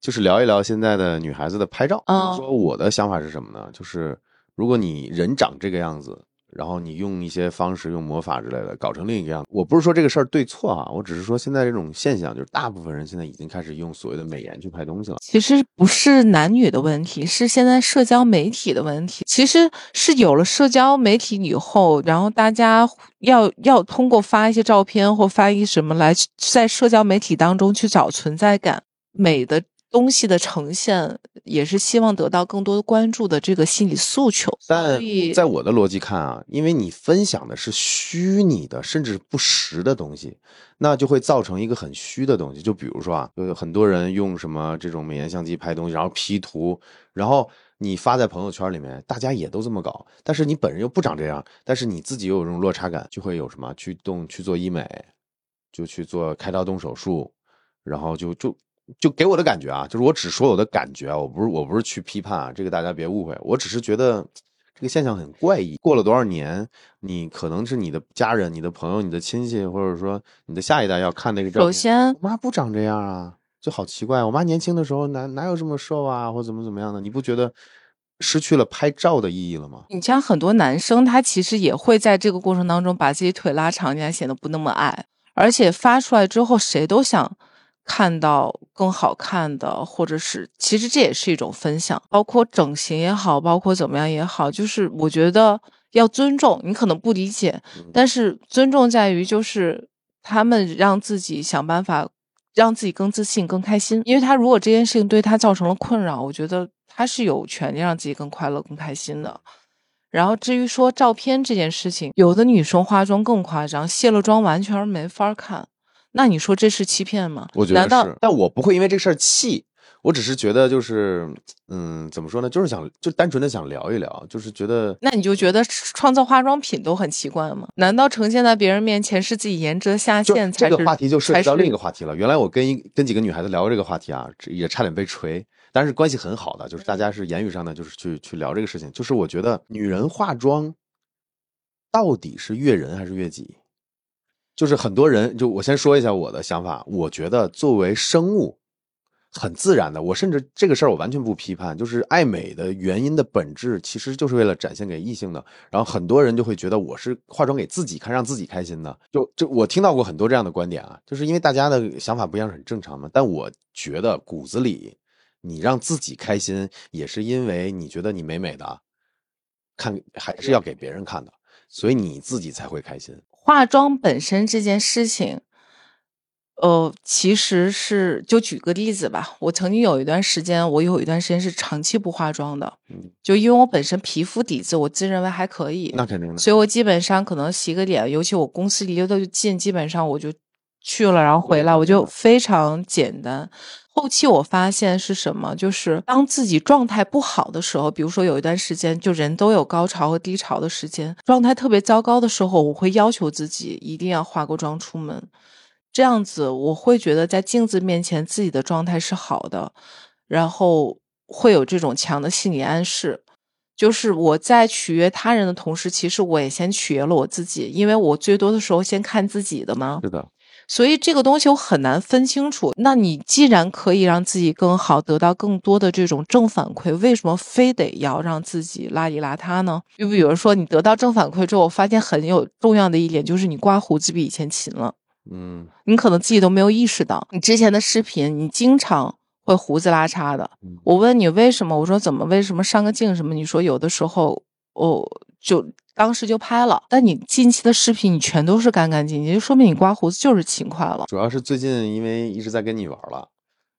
就是聊一聊现在的女孩子的拍照。嗯说我的想法是什么呢？就是如果你人长这个样子，然后你用一些方式，用魔法之类的搞成另一个样子，我不是说这个事儿对错啊，我只是说现在这种现象，就是大部分人现在已经开始用所谓的美颜去拍东西了。其实不是男女的问题，是现在社交媒体的问题。其实是有了社交媒体以后，然后大家要要通过发一些照片或发一些什么来在社交媒体当中去找存在感。美的东西的呈现，也是希望得到更多关注的这个心理诉求。但在我的逻辑看啊，因为你分享的是虚拟的，甚至不实的东西，那就会造成一个很虚的东西。就比如说啊，有很多人用什么这种美颜相机拍东西，然后 P 图，然后你发在朋友圈里面，大家也都这么搞，但是你本人又不长这样，但是你自己又有这种落差感，就会有什么去动去做医美，就去做开刀动手术，然后就就就给我的感觉啊，就是我只说我的感觉啊，我不是我不是去批判啊，这个大家别误会，我只是觉得这个现象很怪异。过了多少年，你可能是你的家人、你的朋友、你的亲戚，或者说你的下一代要看那个照片，首先我妈不长这样啊，就好奇怪。我妈年轻的时候哪哪有这么瘦啊，或怎么怎么样的？你不觉得失去了拍照的意义了吗？你像很多男生，他其实也会在这个过程当中把自己腿拉长一点，显得不那么矮。而且发出来之后，谁都想看到更好看的，或者是其实这也是一种分享，包括整形也好，包括怎么样也好，就是我觉得要尊重。你可能不理解，但是尊重在于就是他们让自己想办法让自己更自信、更开心。因为他如果这件事情对他造成了困扰，我觉得他是有权利让自己更快乐、更开心的。然后至于说照片这件事情，有的女生化妆更夸张，卸了妆完全没法看。那你说这是欺骗吗？我觉得是，但我不会因为这事儿气，我只是觉得就是，嗯，怎么说呢？就是想就单纯的想聊一聊，就是觉得那你就觉得创造化妆品都很奇怪吗？难道呈现在别人面前是自己颜值的下限才是？这个话题就涉及到另一个话题了。原来我跟一跟几个女孩子聊过这个话题啊，这也差点被锤，但是关系很好的，就是大家是言语上的，就是去去聊这个事情。就是我觉得女人化妆到底是悦人还是悦己？就是很多人，就我先说一下我的想法，我觉得作为生物。很自然的，我甚至这个事儿我完全不批判，就是爱美的原因的本质其实就是为了展现给异性的。然后很多人就会觉得我是化妆给自己看，让自己开心的。就就我听到过很多这样的观点啊，就是因为大家的想法不一样很正常嘛。但我觉得骨子里，你让自己开心，也是因为你觉得你美美的，看还是要给别人看的，所以你自己才会开心。化妆本身这件事情，呃，其实是就举个例子吧，我曾经有一段时间，我有一段时间是长期不化妆的，嗯就因为我本身皮肤底子我自认为还可以，那肯定的，所以我基本上可能洗个脸，尤其我公司离得就近，基本上我就去了，然后回来，我就非常简单。后期我发现是什么，就是当自己状态不好的时候，比如说有一段时间，就人都有高潮和低潮的时间，状态特别糟糕的时候，我会要求自己一定要化个妆出门，这样子我会觉得在镜子面前自己的状态是好的，然后会有这种强的心理暗示。就是我在取悦他人的同时，其实我也先取悦了我自己，因为我最多的时候先看自己的嘛。是的，所以这个东西我很难分清楚。那你既然可以让自己更好，得到更多的这种正反馈，为什么非得要让自己邋里邋遢呢？就比如说，你得到正反馈之后，我发现很有重要的一点就是你刮胡子比以前勤了，嗯你可能自己都没有意识到。你之前的视频，你经常会胡子拉碴的。嗯我问你为什么，我说怎么为什么上个镜什么？你说有的时候哦就当时就拍了，但你近期的视频你全都是干干净净，就说明你刮胡子就是勤快了。主要是最近因为一直在跟你玩了，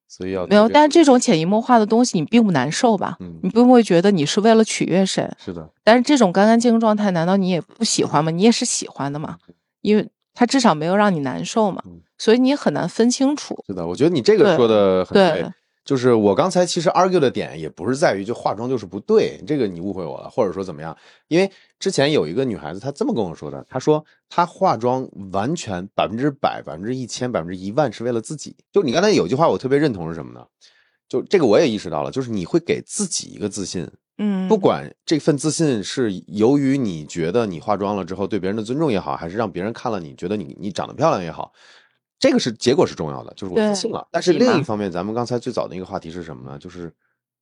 所以要没有，但是这种潜移默化的东西你并不难受吧？嗯你并不会觉得你是为了取悦谁。是的，但是这种干干净净状态，难道你也不喜欢吗？你也是喜欢的嘛，因为他至少没有让你难受嘛嗯，所以你也很难分清楚。是的，我觉得你这个说的很对对。就是我刚才其实 argue 的点也不是在于就化妆就是不对，这个你误会我了，或者说怎么样？因为之前有一个女孩子她这么跟我说的，她说她化妆完全百分之百、百分之一千、百分之一万是为了自己。就你刚才有句话我特别认同是什么呢？就这个我也意识到了，就是你会给自己一个自信，嗯，不管这份自信是由于你觉得你化妆了之后对别人的尊重也好，还是让别人看了你觉得你你长得漂亮也好，这个是结果是重要的，就是我自信了。但是另一方面，咱们刚才最早的一个话题是什么呢？就是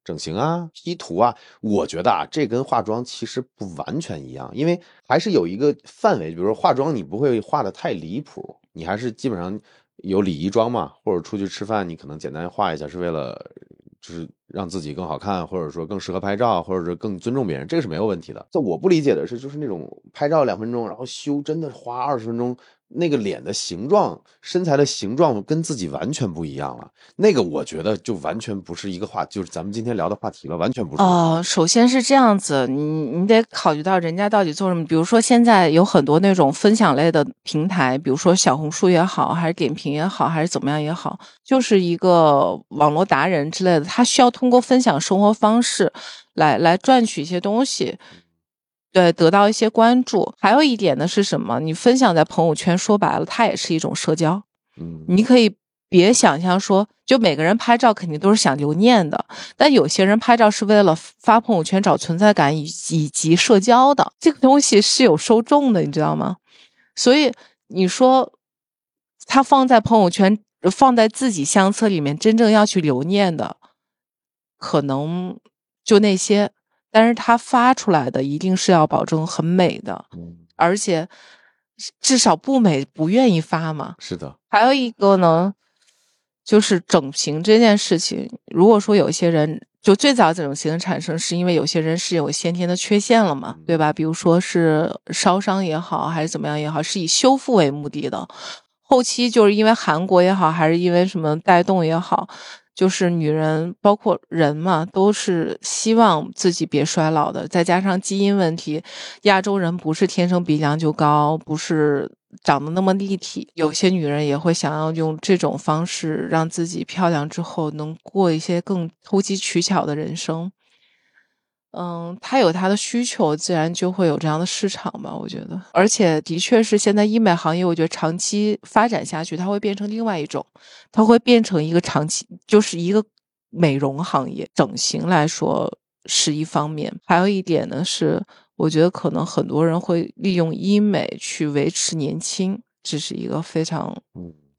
整形啊、P 图啊，我觉得啊，这跟化妆其实不完全一样，因为还是有一个范围，比如说化妆，你不会化的太离谱，你还是基本上有礼仪妆嘛，或者出去吃饭，你可能简单化一下，是为了就是让自己更好看，或者说更适合拍照，或者是更尊重别人，这个是没有问题的。这我不理解的是，就是那种拍照两分钟，然后修真的花二十分钟，那个脸的形状、身材的形状跟自己完全不一样了。那个我觉得就完全不是一个话，就是咱们今天聊的话题了，完全不是。哦，首先是这样子，你你得考虑到人家到底做什么。比如说现在有很多那种分享类的平台，比如说小红书也好，还是点评也好，还是怎么样也好，就是一个网络达人之类的，他需要通过分享生活方式来来赚取一些东西。对，得到一些关注。还有一点呢是什么？你分享在朋友圈，说白了，它也是一种社交。嗯，你可以别想象说，就每个人拍照肯定都是想留念的，但有些人拍照是为了发朋友圈找存在感以以及社交的，这个东西是有受众的，你知道吗？所以你说他放在朋友圈，放在自己相册里面，真正要去留念的，可能就那些，但是它发出来的一定是要保证很美的，而且至少不美不愿意发嘛。是的，还有一个呢。就是整形这件事情，如果说有些人就最早整形产生，是因为有些人是有先天的缺陷了嘛，对吧？比如说是烧伤也好，还是怎么样也好，是以修复为目的的。后期就是因为韩国也好，还是因为什么带动也好。就是女人，包括人嘛，都是希望自己别衰老的。再加上基因问题，亚洲人不是天生鼻梁就高，不是长得那么立体。有些女人也会想要用这种方式让自己漂亮，之后能过一些更投机取巧的人生。嗯，他有他的需求，自然就会有这样的市场吧。我觉得，而且的确是现在医美行业，我觉得长期发展下去，它会变成另外一种，它会变成一个长期就是一个美容行业。整形来说是一方面，还有一点呢是，我觉得可能很多人会利用医美去维持年轻，这是一个非常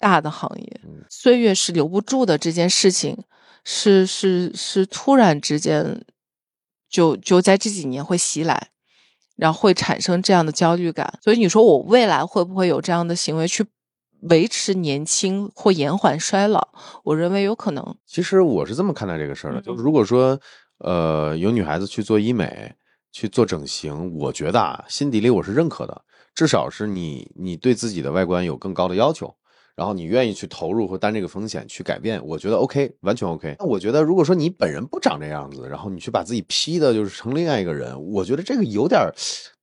大的行业。岁月是留不住的，这件事情是是是突然之间。就就在这几年会袭来，然后会产生这样的焦虑感。所以你说我未来会不会有这样的行为去维持年轻或延缓衰老？我认为有可能。其实我是这么看待这个事儿的，就如果说呃有女孩子去做医美、去做整形，我觉得啊心底里我是认可的，至少是你你对自己的外观有更高的要求。然后你愿意去投入和担这个风险去改变，我觉得 OK，完全 OK。那我觉得，如果说你本人不长这样子，然后你去把自己 P 的就是成另外一个人，我觉得这个有点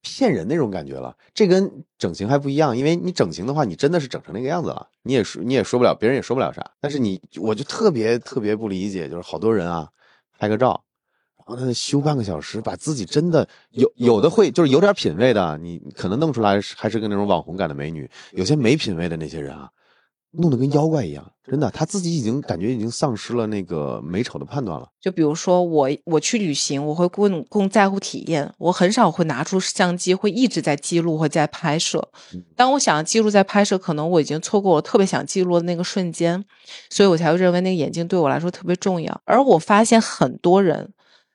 骗人那种感觉了。这跟整形还不一样，因为你整形的话，你真的是整成那个样子了，你也说你也说不了，别人也说不了啥。但是你，我就特别特别不理解，就是好多人啊，拍个照，然后他修半个小时，把自己真的有有的会就是有点品位的，你可能弄出来还是个那种网红感的美女。有些没品位的那些人啊。弄得跟妖怪一样，真的，他自己已经感觉已经丧失了那个美丑的判断了。就比如说我，我去旅行，我会更更在乎体验，我很少会拿出相机，会一直在记录或在拍摄。当我想要记录在拍摄，可能我已经错过我特别想记录的那个瞬间，所以我才会认为那个眼镜对我来说特别重要。而我发现很多人，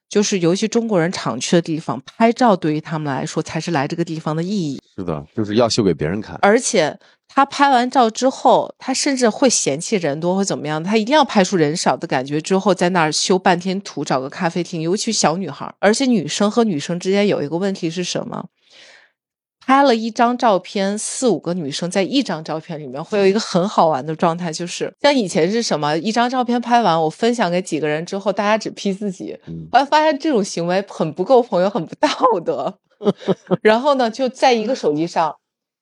就是尤其中国人常去的地方，拍照对于他们来说才是来这个地方的意义。是的，就是要秀给别人看，而且。他拍完照之后，他甚至会嫌弃人多或怎么样，他一定要拍出人少的感觉。之后在那儿修半天图，找个咖啡厅。尤其小女孩，而且女生和女生之间有一个问题是什么？拍了一张照片，四五个女生在一张照片里面会有一个很好玩的状态，就是像以前是什么？一张照片拍完，我分享给几个人之后，大家只 P 自己。后来发现这种行为很不够朋友，很不道德。然后呢，就在一个手机上。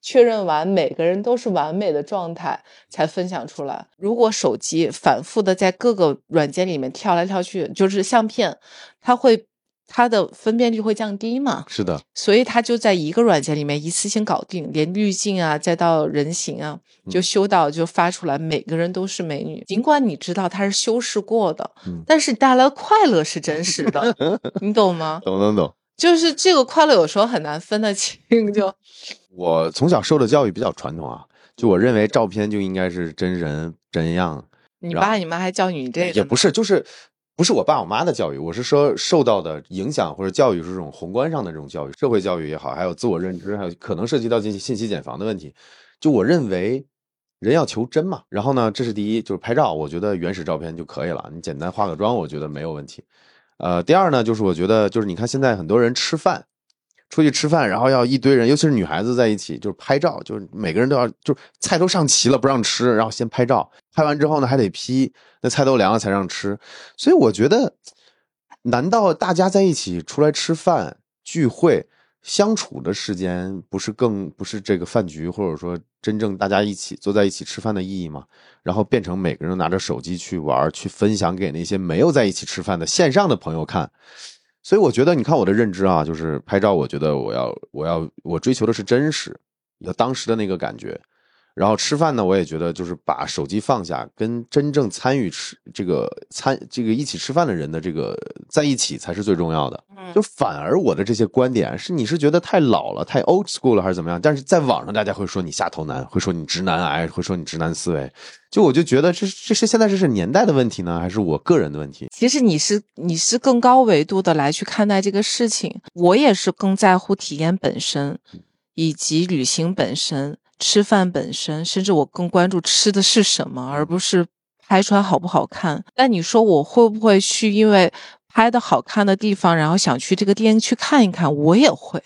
确认完每个人都是完美的状态才分享出来。如果手机反复的在各个软件里面跳来跳去，就是相片，它会它的分辨率会降低嘛？是的，所以它就在一个软件里面一次性搞定，连滤镜啊，再到人形啊，就修到就发出来，每个人都是美女。尽管你知道它是修饰过的，但是带来的快乐是真实的，你懂吗？懂懂懂。就是这个快乐有时候很难分得清。就我从小受的教育比较传统啊，就我认为照片就应该是真人真样。你爸你妈还教你这个？也不是，就是不是我爸我妈的教育，我是说受到的影响或者教育是这种宏观上的这种教育，社会教育也好，还有自我认知，还有可能涉及到进行信息茧房的问题。就我认为人要求真嘛，然后呢，这是第一，就是拍照，我觉得原始照片就可以了，你简单化个妆，我觉得没有问题。呃，第二呢，就是我觉得，就是你看现在很多人吃饭，出去吃饭，然后要一堆人，尤其是女孩子在一起，就是拍照，就是每个人都要，就是菜都上齐了不让吃，然后先拍照，拍完之后呢还得 P，那菜都凉了才让吃。所以我觉得，难道大家在一起出来吃饭聚会？相处的时间不是更不是这个饭局，或者说真正大家一起坐在一起吃饭的意义吗？然后变成每个人拿着手机去玩，去分享给那些没有在一起吃饭的线上的朋友看。所以我觉得，你看我的认知啊，就是拍照，我觉得我要我要我追求的是真实，要当时的那个感觉。然后吃饭呢，我也觉得就是把手机放下，跟真正参与吃这个参这个一起吃饭的人的这个在一起才是最重要的。就反而我的这些观点是你是觉得太老了、太 old school 了还是怎么样？但是在网上大家会说你下头男，会说你直男癌，会说你直男思维。就我就觉得这这是现在这是年代的问题呢，还是我个人的问题？其实你是你是更高维度的来去看待这个事情，我也是更在乎体验本身，以及旅行本身、吃饭本身，甚至我更关注吃的是什么，而不是拍出来好不好看。但你说我会不会去因为拍的好看的地方，然后想去这个店去看一看？我也会，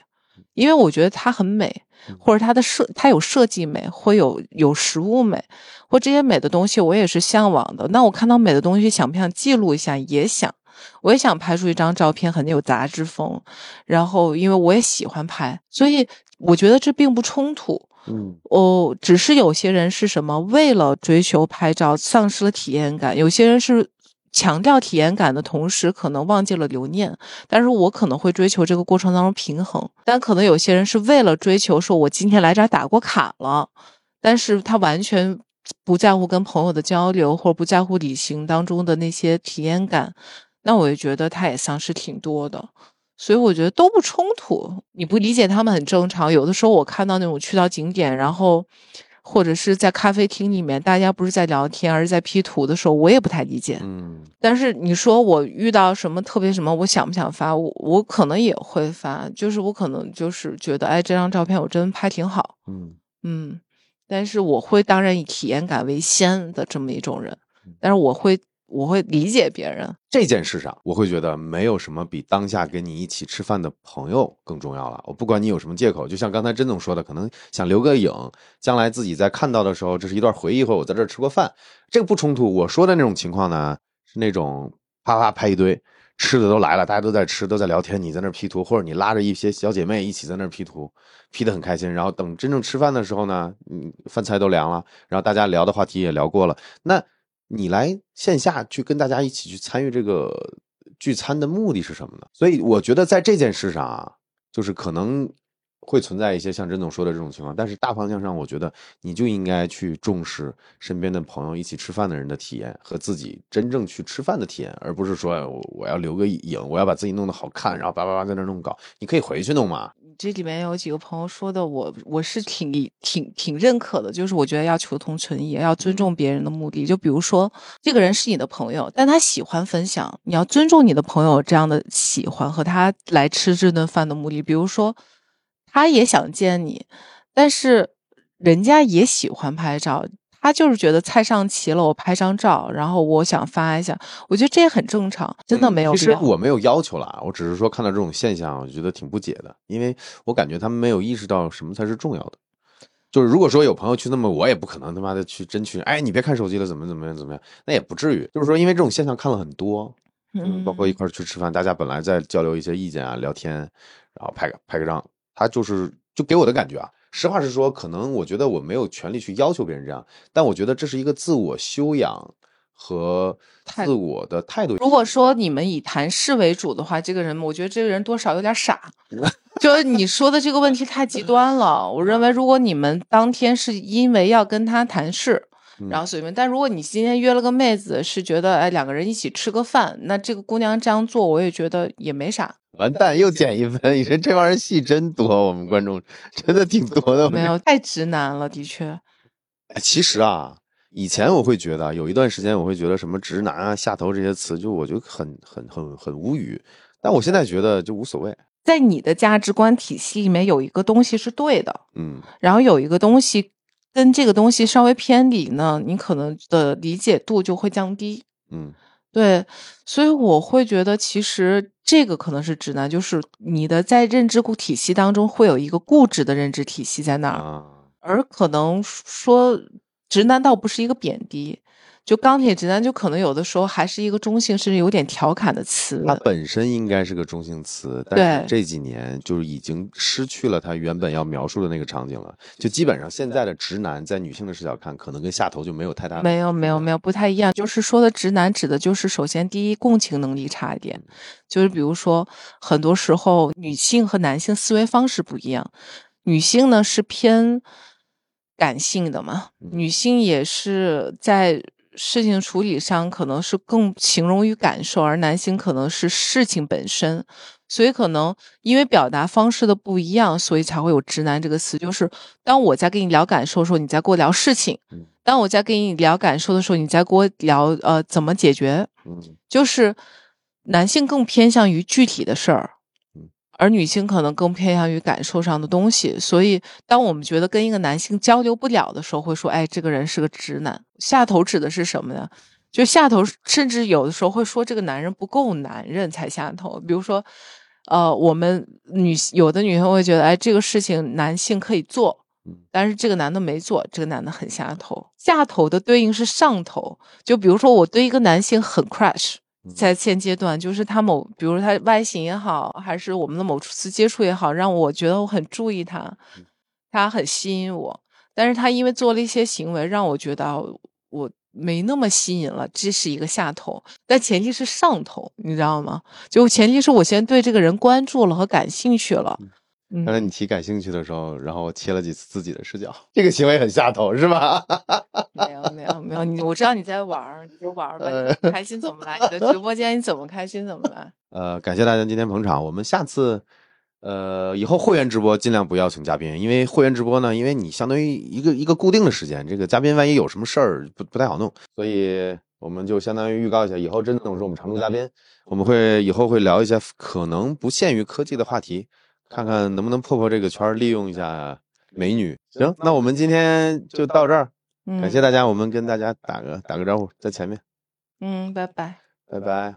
因为我觉得它很美。或者它的设，它有设计美，会有有食物美，或这些美的东西，我也是向往的。那我看到美的东西，想不想记录一下？也想，我也想拍出一张照片，很有杂志风。然后，因为我也喜欢拍，所以我觉得这并不冲突。嗯，哦，只是有些人是什么，为了追求拍照，丧失了体验感；有些人是。强调体验感的同时，可能忘记了留念。但是我可能会追求这个过程当中平衡。但可能有些人是为了追求，说我今天来这儿打过卡了，但是他完全不在乎跟朋友的交流，或者不在乎旅行当中的那些体验感。那我就觉得他也丧失挺多的。所以我觉得都不冲突。你不理解他们很正常。有的时候我看到那种去到景点，然后。或者是在咖啡厅里面，大家不是在聊天，而是在 P 图的时候，我也不太理解。嗯，但是你说我遇到什么特别什么，我想不想发？我我可能也会发，就是我可能就是觉得，哎，这张照片我真拍挺好。嗯嗯，但是我会当然以体验感为先的这么一种人，但是我会。我会理解别人这件事上，我会觉得没有什么比当下跟你一起吃饭的朋友更重要了。我不管你有什么借口，就像刚才甄总说的，可能想留个影，将来自己在看到的时候，这是一段回忆，或者我在这儿吃过饭，这个不冲突。我说的那种情况呢，是那种啪啪拍一堆，吃的都来了，大家都在吃，都在聊天，你在那儿 P 图，或者你拉着一些小姐妹一起在那儿 P 图，P 的很开心。然后等真正吃饭的时候呢，嗯，饭菜都凉了，然后大家聊的话题也聊过了，那。你来线下去跟大家一起去参与这个聚餐的目的是什么呢？所以我觉得在这件事上啊，就是可能会存在一些像甄总说的这种情况，但是大方向上，我觉得你就应该去重视身边的朋友一起吃饭的人的体验和自己真正去吃饭的体验，而不是说我要留个影，我要把自己弄得好看，然后叭叭叭在那弄搞，你可以回去弄嘛。这里面有几个朋友说的，我我是挺挺挺认可的，就是我觉得要求同存异，要尊重别人的目的。就比如说，这个人是你的朋友，但他喜欢分享，你要尊重你的朋友这样的喜欢和他来吃这顿饭的目的。比如说，他也想见你，但是人家也喜欢拍照。他就是觉得菜上齐了，我拍张照，然后我想发一下，我觉得这也很正常，真的没有。其实我没有要求了，我只是说看到这种现象，我觉得挺不解的，因为我感觉他们没有意识到什么才是重要的。就是如果说有朋友去，那么我也不可能他妈的去真去。哎，你别看手机了，怎么怎么样怎么样，那也不至于。就是说，因为这种现象看了很多，嗯，包括一块去吃饭，大家本来在交流一些意见啊，聊天，然后拍个拍个照，他就是就给我的感觉啊。实话实说，可能我觉得我没有权利去要求别人这样，但我觉得这是一个自我修养和自我的态度。如果说你们以谈事为主的话，这个人，我觉得这个人多少有点傻。就是你说的这个问题太极端了。我认为，如果你们当天是因为要跟他谈事。然后随便，但如果你今天约了个妹子，是觉得哎两个人一起吃个饭，那这个姑娘这样做，我也觉得也没啥。完蛋，又减一分！你说这帮人戏真多，我们观众真的挺多的。没有，太直男了，的确。其实啊，以前我会觉得，有一段时间我会觉得什么直男啊、下头这些词，就我就很很很很无语。但我现在觉得就无所谓。在你的价值观体系里面，有一个东西是对的，嗯，然后有一个东西。跟这个东西稍微偏离呢，你可能的理解度就会降低。嗯，对，所以我会觉得，其实这个可能是指南，就是你的在认知体系当中会有一个固执的认知体系在那儿，而可能说直男倒不是一个贬低。就钢铁直男，就可能有的时候还是一个中性，甚至有点调侃的词。它本身应该是个中性词，但是这几年就是已经失去了它原本要描述的那个场景了。就基本上现在的直男，在女性的视角看，可能跟下头就没有太大。没有没有没有，不太一样。就是说的直男，指的就是首先第一，共情能力差一点。就是比如说，很多时候女性和男性思维方式不一样，女性呢是偏。感性的嘛，嗯女性也是在事情处理上可能是更形容于感受，而男性可能是事情本身。所以可能因为表达方式的不一样，所以才会有“直男”这个词。就是当我在跟你聊感受的时候，你在跟我聊事情；嗯当我在跟你聊感受的时候，你在跟我聊呃怎么解决。嗯就是男性更偏向于具体的事儿嗯，而女性可能更偏向于感受上的东西。所以，当我们觉得跟一个男性交流不了的时候，会说：“哎，这个人是个直男。”下头指的是什么呢？就下头，甚至有的时候会说这个男人不够男人才下头。比如说，呃，我们女有的女生会觉得，哎，这个事情男性可以做，嗯但是这个男的没做，这个男的很下头。下头的对应是上头，就比如说我对一个男性很 crush，嗯在现阶段，就是他某，比如他外形也好，还是我们的某次接触也好，让我觉得我很注意他，嗯他很吸引我。但是他因为做了一些行为，让我觉得啊我没那么吸引了，这是一个下头。但前提是上头，你知道吗？就前提是我先对这个人关注了和感兴趣了。嗯刚才你提感兴趣的时候，然后我切了几次自己的视角，这个行为很下头，是吧？没有没有没有，你我知道你在玩儿，你就玩儿吧，呃你开心怎么来？你的直播间你怎么开心怎么来。呃，感谢大家今天捧场，我们下次。呃，以后会员直播尽量不邀请嘉宾，因为会员直播呢，因为你相当于一个一个固定的时间，这个嘉宾万一有什么事儿不不太好弄，所以我们就相当于预告一下，以后真的是我们常驻嘉宾，我们会以后会聊一些可能不限于科技的话题，看看能不能破破这个圈，利用一下美女。行，那我们今天就到这儿，嗯，感谢大家，我们跟大家打个打个招呼，在前面，嗯，拜拜。拜拜。